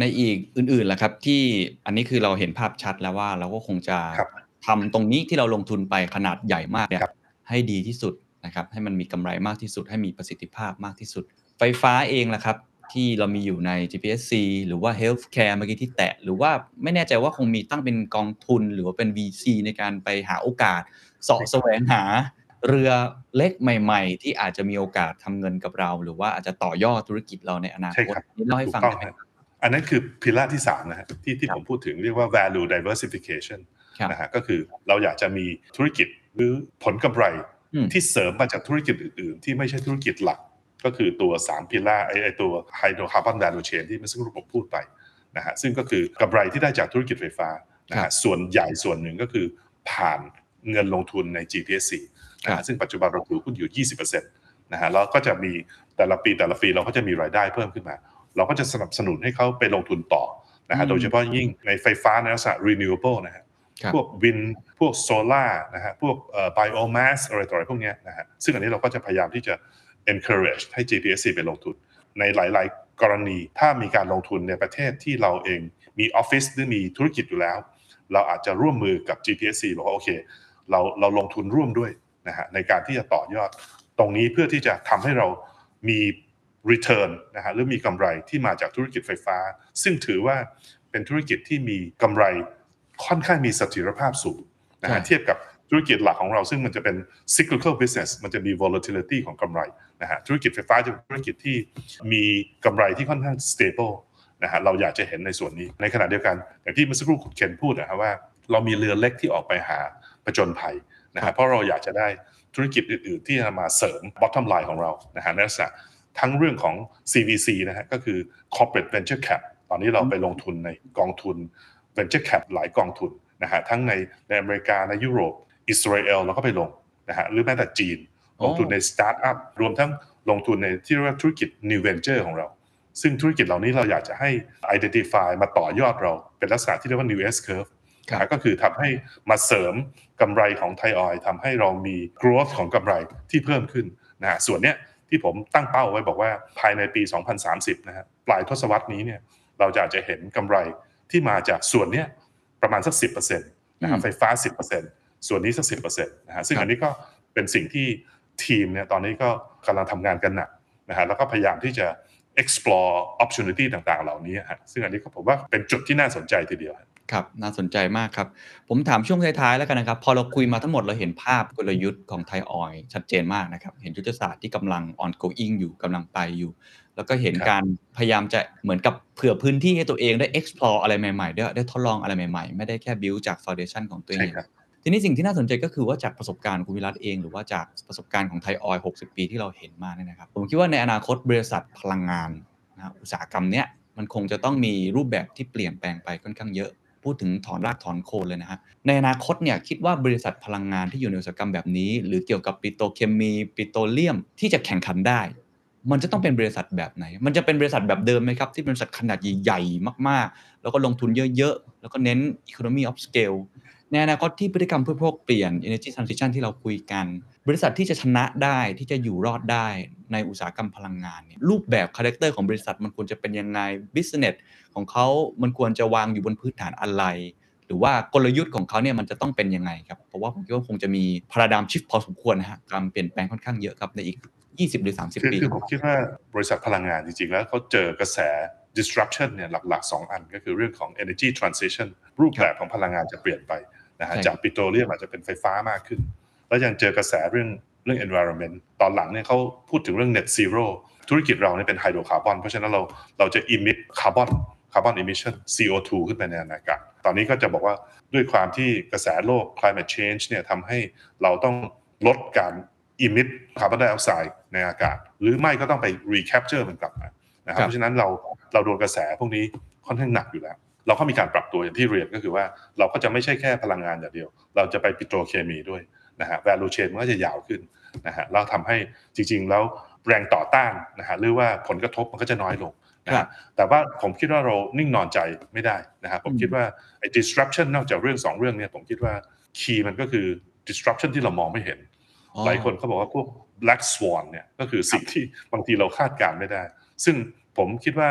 ในอีกอื่นๆล่ะครับที่อันนี้คือเราเห็นภาพชัดแล้วว่าเราก็คงจะครับ ทำตรงนี้ที่เราลงทุนไปขนาดใหญ่มากเนี่ยครับให้ดีที่สุดนะครับให้มันมีกำไรมากที่สุด ให้มีประสิทธิภาพมากที่สุด ไฟฟ้าเองล่ะครับที่เรามีอยู่ใน GPSC หรือว่า Healthcare เมื่อกี้ที่แตะ หรือว่าไม่แน่ใจว่าคงมีตั้งเป็นกองทุน หรือว่าเป็น VC ในการไปหาโอกาสเสาะแสวงหา เรือเล็กใหม่ ๆ ที่อาจจะมีโอกาสทำเงินกับเรา หรือว่าอาจจะต่อยอดธุรกิจเราในอนาใช่คตครับนี่เล่าให้ถูกฟังต้องได้ไหมฮะอันนั้นคือพิลาที่3นะฮะที่ที่ครับผมพูดถึงเรียกว่า value diversification ครับ นะฮะก็คือเราอยากจะมีธุรกิจหรือผลกำไรอืมที่เสริมมาจากธุรกิจอื่น ๆ ที่ไม่ใช่ธุรกิจหลัก ก็คือตัว3พิลาไอไอตัว hydrocarbon value chain ที่เมื่อสักครู่ผมพูดไปนะฮะซึ่งก็คือกำไรที่ได้จากธุรกิจไฟฟ้านะครัฮะบส่วนใหญ่ส่วนหนึ่งก็คือผ่านเงินลงทุนใน GPSC นะครัฮะบซึ่งปัจจุบันเราถือหุ้นอยู่ 20%นะฮะแล้วก็จะมีแต่ละปีแต่ละปีเราก็จะมีรายได้เพิ่มขึ้นมา เราก็จะสนับสนุนให้เขาไปลงทุนต่อนะฮะอืมโดยเฉพาะยิ่งในไฟฟ้าในลักษณะ renewable นะฮะครับ พวกวินพวกโซล่านะฮะพวกเอ่อ biomass อะไรต่ออะไรพวกนี้นะฮะซึ่งอันนี้เราก็จะพยายามที่จะ encourage ให้ GPSC ไปลงทุน ในหลาย ๆ กรณีถ้ามีการลงทุนในประเทศที่เราเองมีออฟฟิศหรือมีธุรกิจอยู่แล้ว เราอาจจะร่วมมือกับ GPSC บอกว่าโอเค เราเราลงทุนร่วมด้วยนะฮะในการที่จะต่อยอดตรงนี้เพื่อที่จะทำให้เรามี return นะฮะหรือมีกำไรที่มาจากธุรกิจไฟฟ้า ซึ่งถือว่าเป็นธุรกิจที่มีกำไร ค่อนข้างมีเสถียรภาพสูงนะใช่ฮะเทียบกับธุรกิจหลักของเราซึ่งมันจะเป็น cyclical business มันจะมี volatility ของกำไรนะฮะธุรกิจไฟฟ้าจะเป็นธุรกิจที่มีกำไรที่ค่อนข้าง stable นะฮะเราอยากจะเห็นในส่วนนี้ในขณะเดียวกัน อย่างที่เมื่อสักครู่คุณเคนพูดนะครับว่า เรามีเรือเล็กที่ออกไปหาประจนภัยนะฮะเพราะเราอยากจะได้ธุรกิจอื่น ๆ ที่จะมาเสริม bottom line ของเรานะฮะในลักษณะทั้งเรื่องของ CVC นะฮะก็คือ corporate venture cap ตอนนี้เราไปลงทุนในกองทุน venture cap หลายกองทุนนะฮะทั้งในในอเมริกาในยุโรป อิสราเอลเราก็ไปลงนะฮะหรือแม้แต่จีนอ๋อลงทุนในสตาร์ทอัพรวมทั้งลงทุนในที่เรียกว่าธุรกิจ new venture ของเรา ซึ่งธุรกิจเหล่านี้เราอยากจะให้ identify มาต่อยอดเราเป็นลักษณะที่เรียกว่า new S curve ครับนะก็คือทำให้มาเสริมกำไรของไทยออยทำให้เรามี growth ของกำไรที่เพิ่มขึ้นนะฮะส่วนเนี้ยที่ผมตั้งเป้าไว้บอกว่าภายในปี 2030 นะฮะปลายทศวรรษนี้เนี่ยเราจะอาจจะเห็นกำไร ที่มาจากส่วนเนี้ยประมาณสัก 10%นะครับอืมไฟฟ้า 10%ส่วนนี้สัก 10%นะฮะซึ่งครับอันนี้ก็เป็นสิ่งที่ทีมเนี่ยตอนนี้ก็กำลังทำงานกันหนักนะฮะแล้วก็พยายามที่จะ explore opportunity ต่างๆ เหล่านี้ฮะซึ่งอันนี้ก็ผมว่าเป็นจุดที่น่าสนใจทีเดียวฮะครับน่าสนใจมากครับ ผมถามช่วงท้ายๆแล้วกันนะครับ พอเราคุยมาทั้งหมดเราเห็นภาพกลยุทธ์ของไทยออยชัดเจนมากนะครับ เห็นยุทธศาสตร์ที่กำลัง ongoing อยู่กำลังไปอยู่ แล้วก็เห็นครับการพยายามจะเหมือนกับเผื่อพื้นที่ให้ตัวเองได้ explore อะไรใหม่ๆด้วยได้ทดลองอะไรใหม่ๆ ไม่ได้แค่ build จาก foundation ของตัวเอใช่งครับทีนี้สิ่งที่น่าสนใจก็คือว่าจากประสบการณ์ของคุณวิรัตเอง หรือว่าจากประสบการณ์ของไทยออยล์60 ปีที่เราเห็นมาเนี่ยนะครับ ผมคิดว่าในอนาคตบริษัทพลังงานนะอุตสาหกรรมเนี้ยมันคงจะต้องมีรูปแบบที่เปลี่ยนแปลงไปค่อนข้างเยอะ พูดถึงถอนรากถอนโคนเลยนะฮะในอนาคตเนี่ยคิดว่าบริษัทพลังงานที่อยู่ในอุตสาหกรรมแบบนี้ หรือเกี่ยวกับปิโตรเคมีปิโตรเลียมที่จะแข่งขันได้ มันจะต้องเป็นบริษัทแบบไหน มันจะเป็นบริษัทแบบเดิมไหมครับ ที่เป็นบริษัทขนาดใหญ่ๆ มากๆ แล้วก็ลงทุนเยอะๆ แล้วก็เน้น economy of scale ในอนาคตที่พฤติกรรมผู้บริโภคเปลี่ยน energy transition ที่เราคุยกัน บริษัทที่จะชนะได้ที่จะอยู่รอดได้ในอุตสาหกรรมพลังงานเนี่ยรูปแบบ character ของบริษัทมันควรจะเป็นยังไง business ของเขามันควรจะวางอยู่บนพื้นฐานอะไร หรือว่ากลยุทธ์ของเขาเนี่ยมันจะต้องเป็นยังไงครับ เพราะว่าผมคิดว่าคงจะมีพาราดามชิฟพอสมควรนะฮะการเปลี่ยนแปลงค่อนข้างเยอะครับในอีก 20 หรือคือ 30 ปีคือผมคิดว่าบริษัทพลังงานจริงๆ แล้วเขาเจอกระแส disruption เนี่ยหลักๆ 2 อันก็คือเรื่องของ energy transition รูปแบบของพลังงานจะเปลี่ยนไปนะฮะใช่จากปิโตรเลียมอาจจะเป็นไฟฟ้ามากขึ้น แล้วยังเจอกระแสเรื่องเรื่อง environment ตอนหลังเนี่ยเขาพูดถึงเรื่อง net zero ธุรกิจเราเนี่ยเป็นไฮโดรคาร์บอนเพราะฉะนั้นเราเราจะ emit คาร์บอน คาร์บอน emission CO2 ขึ้นไปในอากาศ ตอนนี้ก็จะบอกว่าด้วยความที่กระแสโลก climate change เนี่ยทำให้เราต้องลดการ emit คาร์บอนไดออกไซด์ในอากาศ หรือไม่ก็ต้องไป recapture มันกลับมานะคครัรับบเพราะฉะนั้นเราเราโดนกระแสพวกนี้ค่อนข้างหนักอยู่แล้ว เราก็มีการปรับตัวอย่างที่เรียนก็คือว่าเราก็จะไม่ใช่แค่พลังงานอย่างเดียว เราจะไปปิโตรเคมีด้วยนะฮะ value chain มันก็จะยาวขึ้นนะฮะแล้วทำให้จริงๆแล้วแรงต่อต้านนะฮะหรือว่าผลกระทบมันก็จะน้อยลง นะครัฮะบแต่ว่าผมคิดว่าเรานิ่งนอนใจไม่ได้นะฮะผมอืมคิดว่าไอ้ disruption นอกจากเรื่องสองเรื่องเนี่ยผมคิดว่า key มันก็คือ disruption ที่เรามองไม่เห็นอ๋อหลายคนเขาบอกว่าพวก black swan เนี่ยก็คือสิ่งที่บางทีเราคาดการณ์ไม่ได้ ซึ่งผมคิดว่า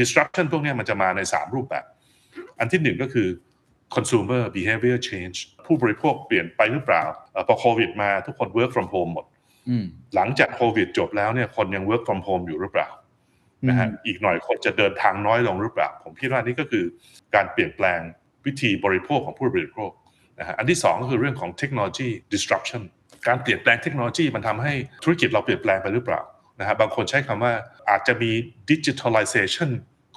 disruption พวกเนี้ยมันจะมาใน 3 รูปแบบ อันที่หนึ่งก็คือ consumer behavior change ผู้บริโภคเปลี่ยนไปหรือเปล่าเอ่อพอโควิดมาทุกคน work from home หมดอืมหลังจากโควิดจบแล้วเนี่ยคนยัง work from home อยู่หรือเปล่า นะฮะอืมอีกหน่อยคนจะเดินทางน้อยลงหรือเปล่า ผมคิดว่านี่ก็คือการเปลี่ยนแปลงวิธีบริโภคของผู้บริโภคนะฮะอันที่สองก็คือเรื่องของเทคโนโลยี disruption การเปลี่ยนแปลงเทคโนโลยีมันทำให้ธุรกิจเราเปลี่ยนแปลงไปหรือเปล่านะฮะบางคนใช้คำว่าอาจจะมี digitalization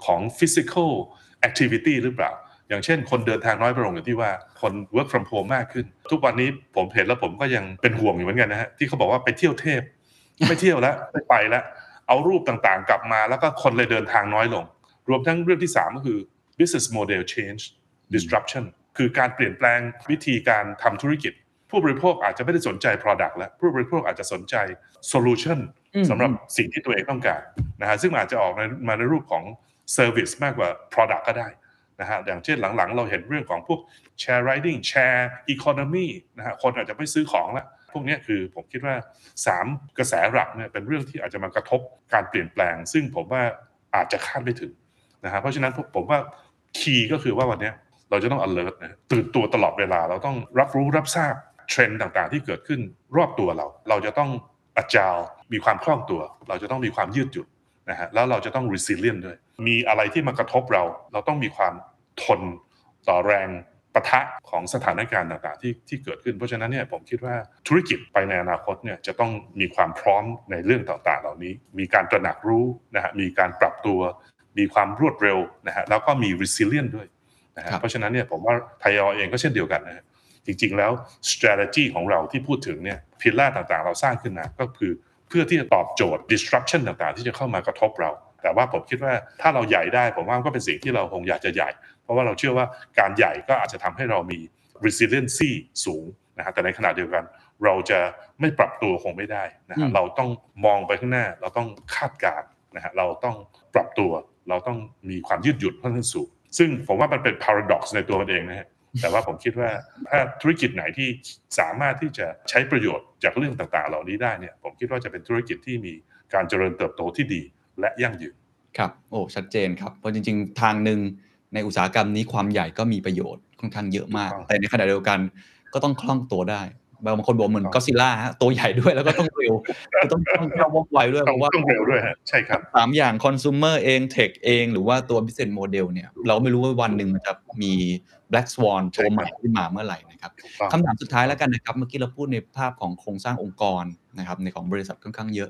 ของ physical activity หรือเปล่า อย่างเช่น คนเดินทางน้อยไปลงอย่างที่ว่าคน work from home มากขึ้น ทุกวันนี้ผมเห็นแล้วผมก็ยังเป็นห่วงอยู่เหมือนกันนะฮะที่เขาบอกว่าไปเที่ยวเทพ ไม่เที่ยวแล้วไม่ไปแล้ว เอารูปต่างๆ กลับมาแล้วก็คนเลยเดินทางน้อยลง รวมทั้งเรื่องที่ 3 ก็คือ business model change disruption คือการเปลี่ยนแปลงวิธีการทำธุรกิจ ผู้บริโภคอาจจะไม่ได้สนใจ product แล้วผู้บริโภคอาจจะสนใจ solution อืมสำหรับสิ่งที่ตัวเองต้องการนะฮะซึ่งมันอาจจะออกในมาในรูปของ service มากกว่า product ก็ได้นะฮะอย่างเช่นหลังๆ เราเห็นเรื่องของพวก share riding share economy นะฮะคนอาจจะไม่ซื้อของแล้ว พวกนี้คือผมคิดว่า 3 กระแสหลักเนี่ยเป็นเรื่องที่อาจจะมากระทบการเปลี่ยนแปลง ซึ่งผมว่าอาจจะคาดไม่ถึงนะฮะเพราะฉะนั้นผมว่าคีย์ก็คือว่าวันนี้เราจะต้อง alert นะตื่นตัวตลอดเวลา เราต้องรับรู้รับทราบเทรนด์ต่างๆ ที่เกิดขึ้นรอบตัวเรา เราจะต้องอาจาวมีความคล่องตัว เราจะต้องมีความยืดหยุ่นนะฮะแล้วเราจะต้อง resilient ด้วย มีอะไรที่มากระทบเรา เราต้องมีความทนต่อแรง ปะทะของสถานการณ์ต่างๆที่ที่เกิดขึ้น เพราะฉะนั้นเนี่ยผมคิดว่าธุรกิจไปในอนาคตเนี่ยจะต้องมีความพร้อมในเรื่องต่างๆ เหล่านี้ มีการตระหนักรู้นะฮะมีการปรับตัว มีความรวดเร็วนะฮะแล้วก็มี resilient ด้วยนะฮะครับเพราะฉะนั้นเนี่ยผมว่าไทยอเองก็เช่นเดียวกันนะฮะจริงๆแล้ว strategy ของเราที่พูดถึงเนี่ยพิลล่าต่างๆ เราสร้างขึ้นมาก็คือเพื่อที่จะตอบโจทย์ disruption ต่างๆ ที่จะเข้ามากระทบเรา แต่ว่าผมคิดว่าถ้าเราใหญ่ได้ผมว่าก็เป็นสิ่งที่เราคงอยากจะใหญ่ เพราะว่าเราเชื่อว่าการใหญ่ก็อาจจะทำให้เรามี resiliency สูงนะฮะแต่ในขณะเดียวกัน เราจะไม่ปรับตัวคงไม่ได้นะอืฮะมเราต้องมองไปข้างหน้า เราต้องคาดการณ์นะฮะเราต้องปรับตัว เราต้องมีความยืดหยุ่นค่อนข้างสูงซึ่งผมว่ามันเป็น paradox ในตัวมันเองนะฮะแต่ว่าผมคิดว่าถ้าธุรกิจไหนที่สามารถที่จะใช้ประโยชน์จากเรื่องต่างๆ เหล่านี้ได้เนี่ยผมคิดว่าจะเป็นธุรกิจที่มีการเจริญเติบโตที่ดีและยั่งยืนครับโอ้ชัดเจนครับเพราะจริง ๆ ทางหนึ่ง ในอุตสาหกรรมนี้ความใหญ่ก็มีประโยชน์ค่อนข้างเยอะมากถูกต้องแต่ในขณะเดียวกันก็ต้องคล่องตัวได้บางคนบอกเหมือนถูกต้ก็องซิล่าฮะตัวใหญ่ด้วยแล้วก็ต้องเร็วคือต้องต้องต้องว่องไวด้วยต้องเพราะว่าต้องเร็วด้วยฮะใช่ครับสามอย่างคอน sumer เอง tech เองหรือว่าตัว business model เนี่ย เราไม่รู้ว่าวันหนึ่งมันจะมี black swan ใช่ตัวครับใหม่ขึ้นมาเมื่อไหร่นะครับถูกต้องคำถามสุดท้ายแล้วกันนะครับ เมื่อกี้เราพูดในภาพของโครงสร้างองค์กรนะครับในของบริษัทค่อนข้างเยอะ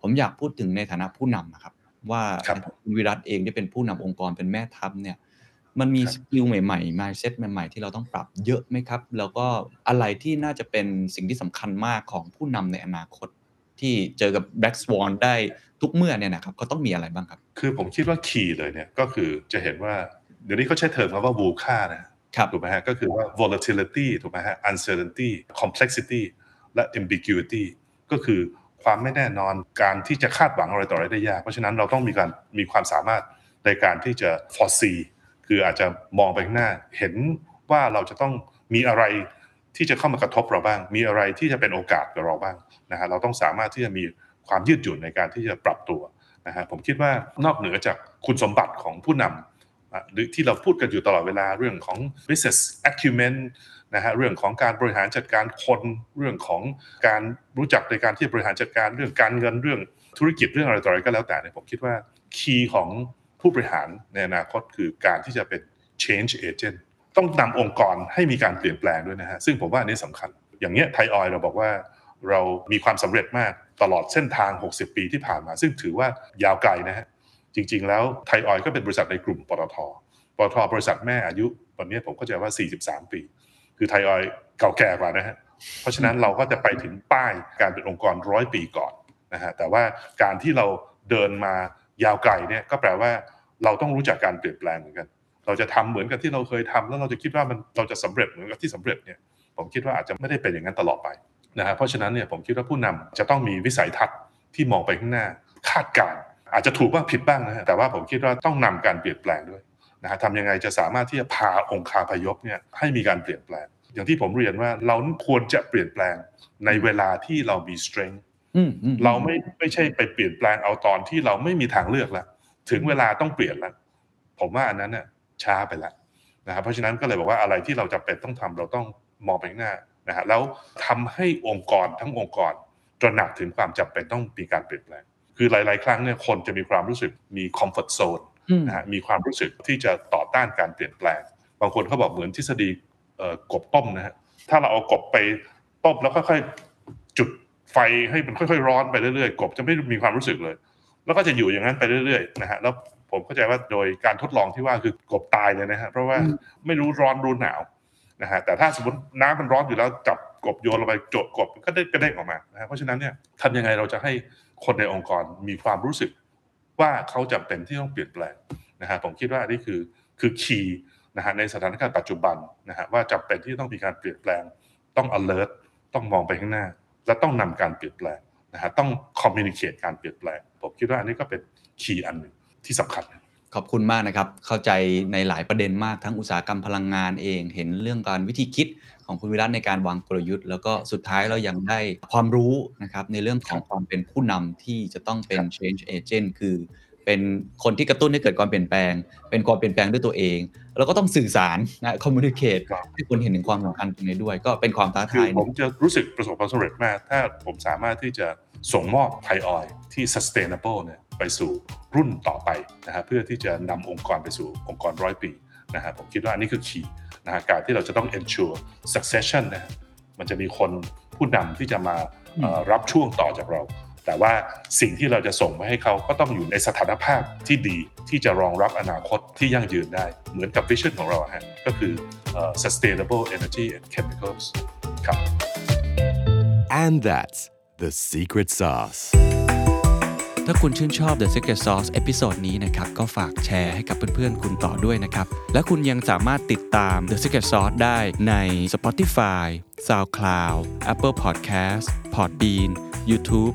ผมอยากพูดถึงในฐานะผู้นำนะครับ ว่าครับคุณวิรัตเองที่เป็นผู้นำองค์กรเป็นแม่ทัพเนี่ย มันมีครับสกิลใหม่ๆ mindset ใหม่ๆ ที่เราต้องปรับเยอะไหมครับ แล้วก็อะไรที่น่าจะเป็นสิ่งที่สำคัญมากของผู้นำในอนาคต ที่เจอกับ black swan ได้ทุกเมื่อเนี่ยนะครับเขาต้องมีอะไรบ้างครับ คือผมคิดว่าคีย์เลยเนี่ยก็คือจะเห็นว่า เดี๋ยวนี้เขาใช้เทอมคำว่า VUCA นะครับถูกไหมฮะก็คือว่า volatility ถูกไหมฮะ uncertainty complexity และ ambiguity ก็คือความไม่แน่นอนการที่จะคาดหวังอะไรต่ออะไรได้ยาก เพราะฉะนั้นเราต้องมีการมีความสามารถในการที่จะ foresee คืออาจจะมองไปข้างหน้า เห็นว่าเราจะต้องมีอะไรที่จะเข้ามากระทบเราบ้าง มีอะไรที่จะเป็นโอกาสกับเราบ้างนะฮะเราต้องสามารถที่จะมีความยืดหยุ่นในการที่จะปรับตัวนะฮะผมคิดว่านอกเหนือจากคุณสมบัติของผู้นำหรือที่เราพูดกันอยู่ตลอดเวลาเรื่องของ business acumen นะฮะเรื่องของการบริหารจัดการคนเรื่องของการรู้จักในการที่บริหารจัดการเรื่องการเงินเรื่องธุรกิจเรื่องอะไรต่ออะไรก็แล้วแต่เนี่ยผมคิดว่าคีย์ของ ผู้บริหารในอนาคตคือการที่จะเป็น change agent ต้องนำองค์กรให้มีการเปลี่ยนแปลงด้วยนะฮะซึ่งผมว่าอันนี้สำคัญ อย่างเงี้ยไทยออยเราบอกว่าเรามีความสำเร็จมากตลอดเส้นทาง 60 ปีที่ผ่านมา ซึ่งถือว่ายาวไกลนะฮะจริง ๆ แล้วไทยออยล์ก็เป็นบริษัทในกลุ่มปตทปตทบริษัทแม่อายุวันนี้ผมก็จะว่า 43 ปี คือไทยออยล์เก่าแก่กว่านะฮะเพราะฉะนั้นเราก็จะไปถึงป้ายการเป็นองค์กรร้อยปีก่อนนะฮะแต่ว่าการที่เราเดินมา ยาวไกลเนี่ยก็แปลว่าเราต้องรู้จักการเปลี่ยนแปลงเหมือนกัน เราจะทำเหมือนกับที่เราเคยทำแล้วเราจะคิดว่ามันเราจะสำเร็จเหมือนกับที่สำเร็จเนี่ยผมคิดว่าอาจจะไม่ได้เป็นอย่างนั้นตลอดไปนะฮะเพราะฉะนั้นเนี่ยผมคิดว่าผู้นำจะต้องมีวิสัยทัศน์ที่มองไปข้างหน้าคาดการณ์อาจจะถูกบ้างผิดบ้างนะฮะแต่ว่าผมคิดว่าต้องนำการเปลี่ยนแปลงด้วยนะฮะทำยังไงจะสามารถที่จะพาองค์คาพยพเนี่ยให้มีการเปลี่ยนแปลง อย่างที่ผมเรียนว่าเราควรจะเปลี่ยนแปลงในเวลาที่เรามี strength เราไม่ไม่ใช่ไปเปลี่ยนแปลงเอาตอนที่เราไม่มีทางเลือกแล้วถึงเวลาต้องเปลี่ยนแล้วผมว่าอันนั้นน่ะช้าไปแล้วนะครับเพราะฉะนั้นก็เลยบอกว่าอะไรที่เราจำเป็นต้องทำเราต้องมองไปข้างหน้านะฮะแล้วทำให้องค์กรทั้งองค์กรตระหนักถึงความจำเป็นต้องมีการเปลี่ยนแปลง คือหลาย ๆ ครั้งเนี่ยคนจะมีความรู้สึกมี comfort zone อืมนะฮะมีความรู้สึกที่จะต่อต้านการเปลี่ยนแปลง บางคนเขาบอกเหมือนทฤษฎีเอ่อกบต้มนะฮะถ้าเราเอากบไปต้มแล้วค่อยๆจุด ไฟให้มันค่อยๆร้อนไปเรื่อยๆกบจะไม่มีความรู้สึกเลย แล้วก็จะอยู่อย่างนั้นไปเรื่อยๆนะฮะแล้วผมเข้าใจว่าโดยการทดลองที่ว่าคือกบตายเลยนะฮะเพราะว่าไม่รู้ร้อนรู้หนาวนะฮะแต่ถ้าสมมติน้ำมันร้อนอยู่แล้วจับกบโยนลงไปโจดกบมันก็ได้กระเด้งออกมานะฮะเพราะฉะนั้นเนี่ยทำยังไงเราจะให้คนในองค์กรมีความรู้สึก ว่าเขาจำเป็นที่ต้องเปลี่ยนแปลงนะฮะผมคิดว่าอันนี้คือคือคีย์นะฮะในสถานการณ์ปัจจุบันนะฮะว่าจำเป็นที่ต้องมีการเปลี่ยนแปลง ต้อง alert ต้องมองไปข้างหน้า และต้องนำการเปลี่ยนแปลงนะฮะต้องคอมมิวนิเคชการเปลี่ยนแปลง ผมคิดว่าอันนี้ก็เป็นคีย์อันหนึ่งที่สำคัญ ขอบคุณมากนะครับ เข้าใจในหลายประเด็นมากทั้งอุตสาหกรรมพลังงานเอง เห็นเรื่องการวิธีคิดของคุณวิรัตในการวางกลยุทธ์ แล้วก็สุดท้ายเรายังได้ความรู้นะครับในเรื่องของความเป็นผู้นำที่จะต้องเป็น change agent คือ เป็นคนที่กระตุ้นให้เกิดความเปลี่ยนแปลง เป็นความเปลี่ยนแปลงด้วยตัวเอง แล้วก็ต้องสื่อสารนะ communicate ครับให้คนเห็นถึงความสำคัญตรงนี้ด้วย ก็เป็นความท้าคือทายผมจะรู้สึกประสบความสำเร็จมาก ถ้าผมสามารถที่จะส่งมอบไทยออยที่ sustainable เนี่ยไปสู่รุ่นต่อไปนะฮะเพื่อที่จะนำองค์กรไปสู่องค์กรร้อยปีนะฮะผมคิดว่าอันนี้คือคีย์นะฮะการที่เราจะต้อง ensure succession นะฮะมันจะมีคนผู้นำที่จะมาเอ่อรับช่วงต่อจากเรา แต่ว่าสิ่งที่เราจะส่งไปให้เขาก็ต้องอยู่ในสถานภาพที่ดีที่จะรองรับอนาคตที่ยั่งยืนได้ เหมือนกับวิชั่นของเราอะฮะก็คือเอ่อ sustainable energy and chemicals ครับ And that's the secret sauce. ถ้าคุณชื่นชอบ The Secret Sauce episode นี้นะครับ ก็ฝากแชร์ให้กับเพื่อนๆ คุณต่อด้วยนะครับ และคุณยังสามารถติดตาม The Secret Sauce ได้ใน Spotify, SoundCloud, Apple Podcast, Podbean, YouTube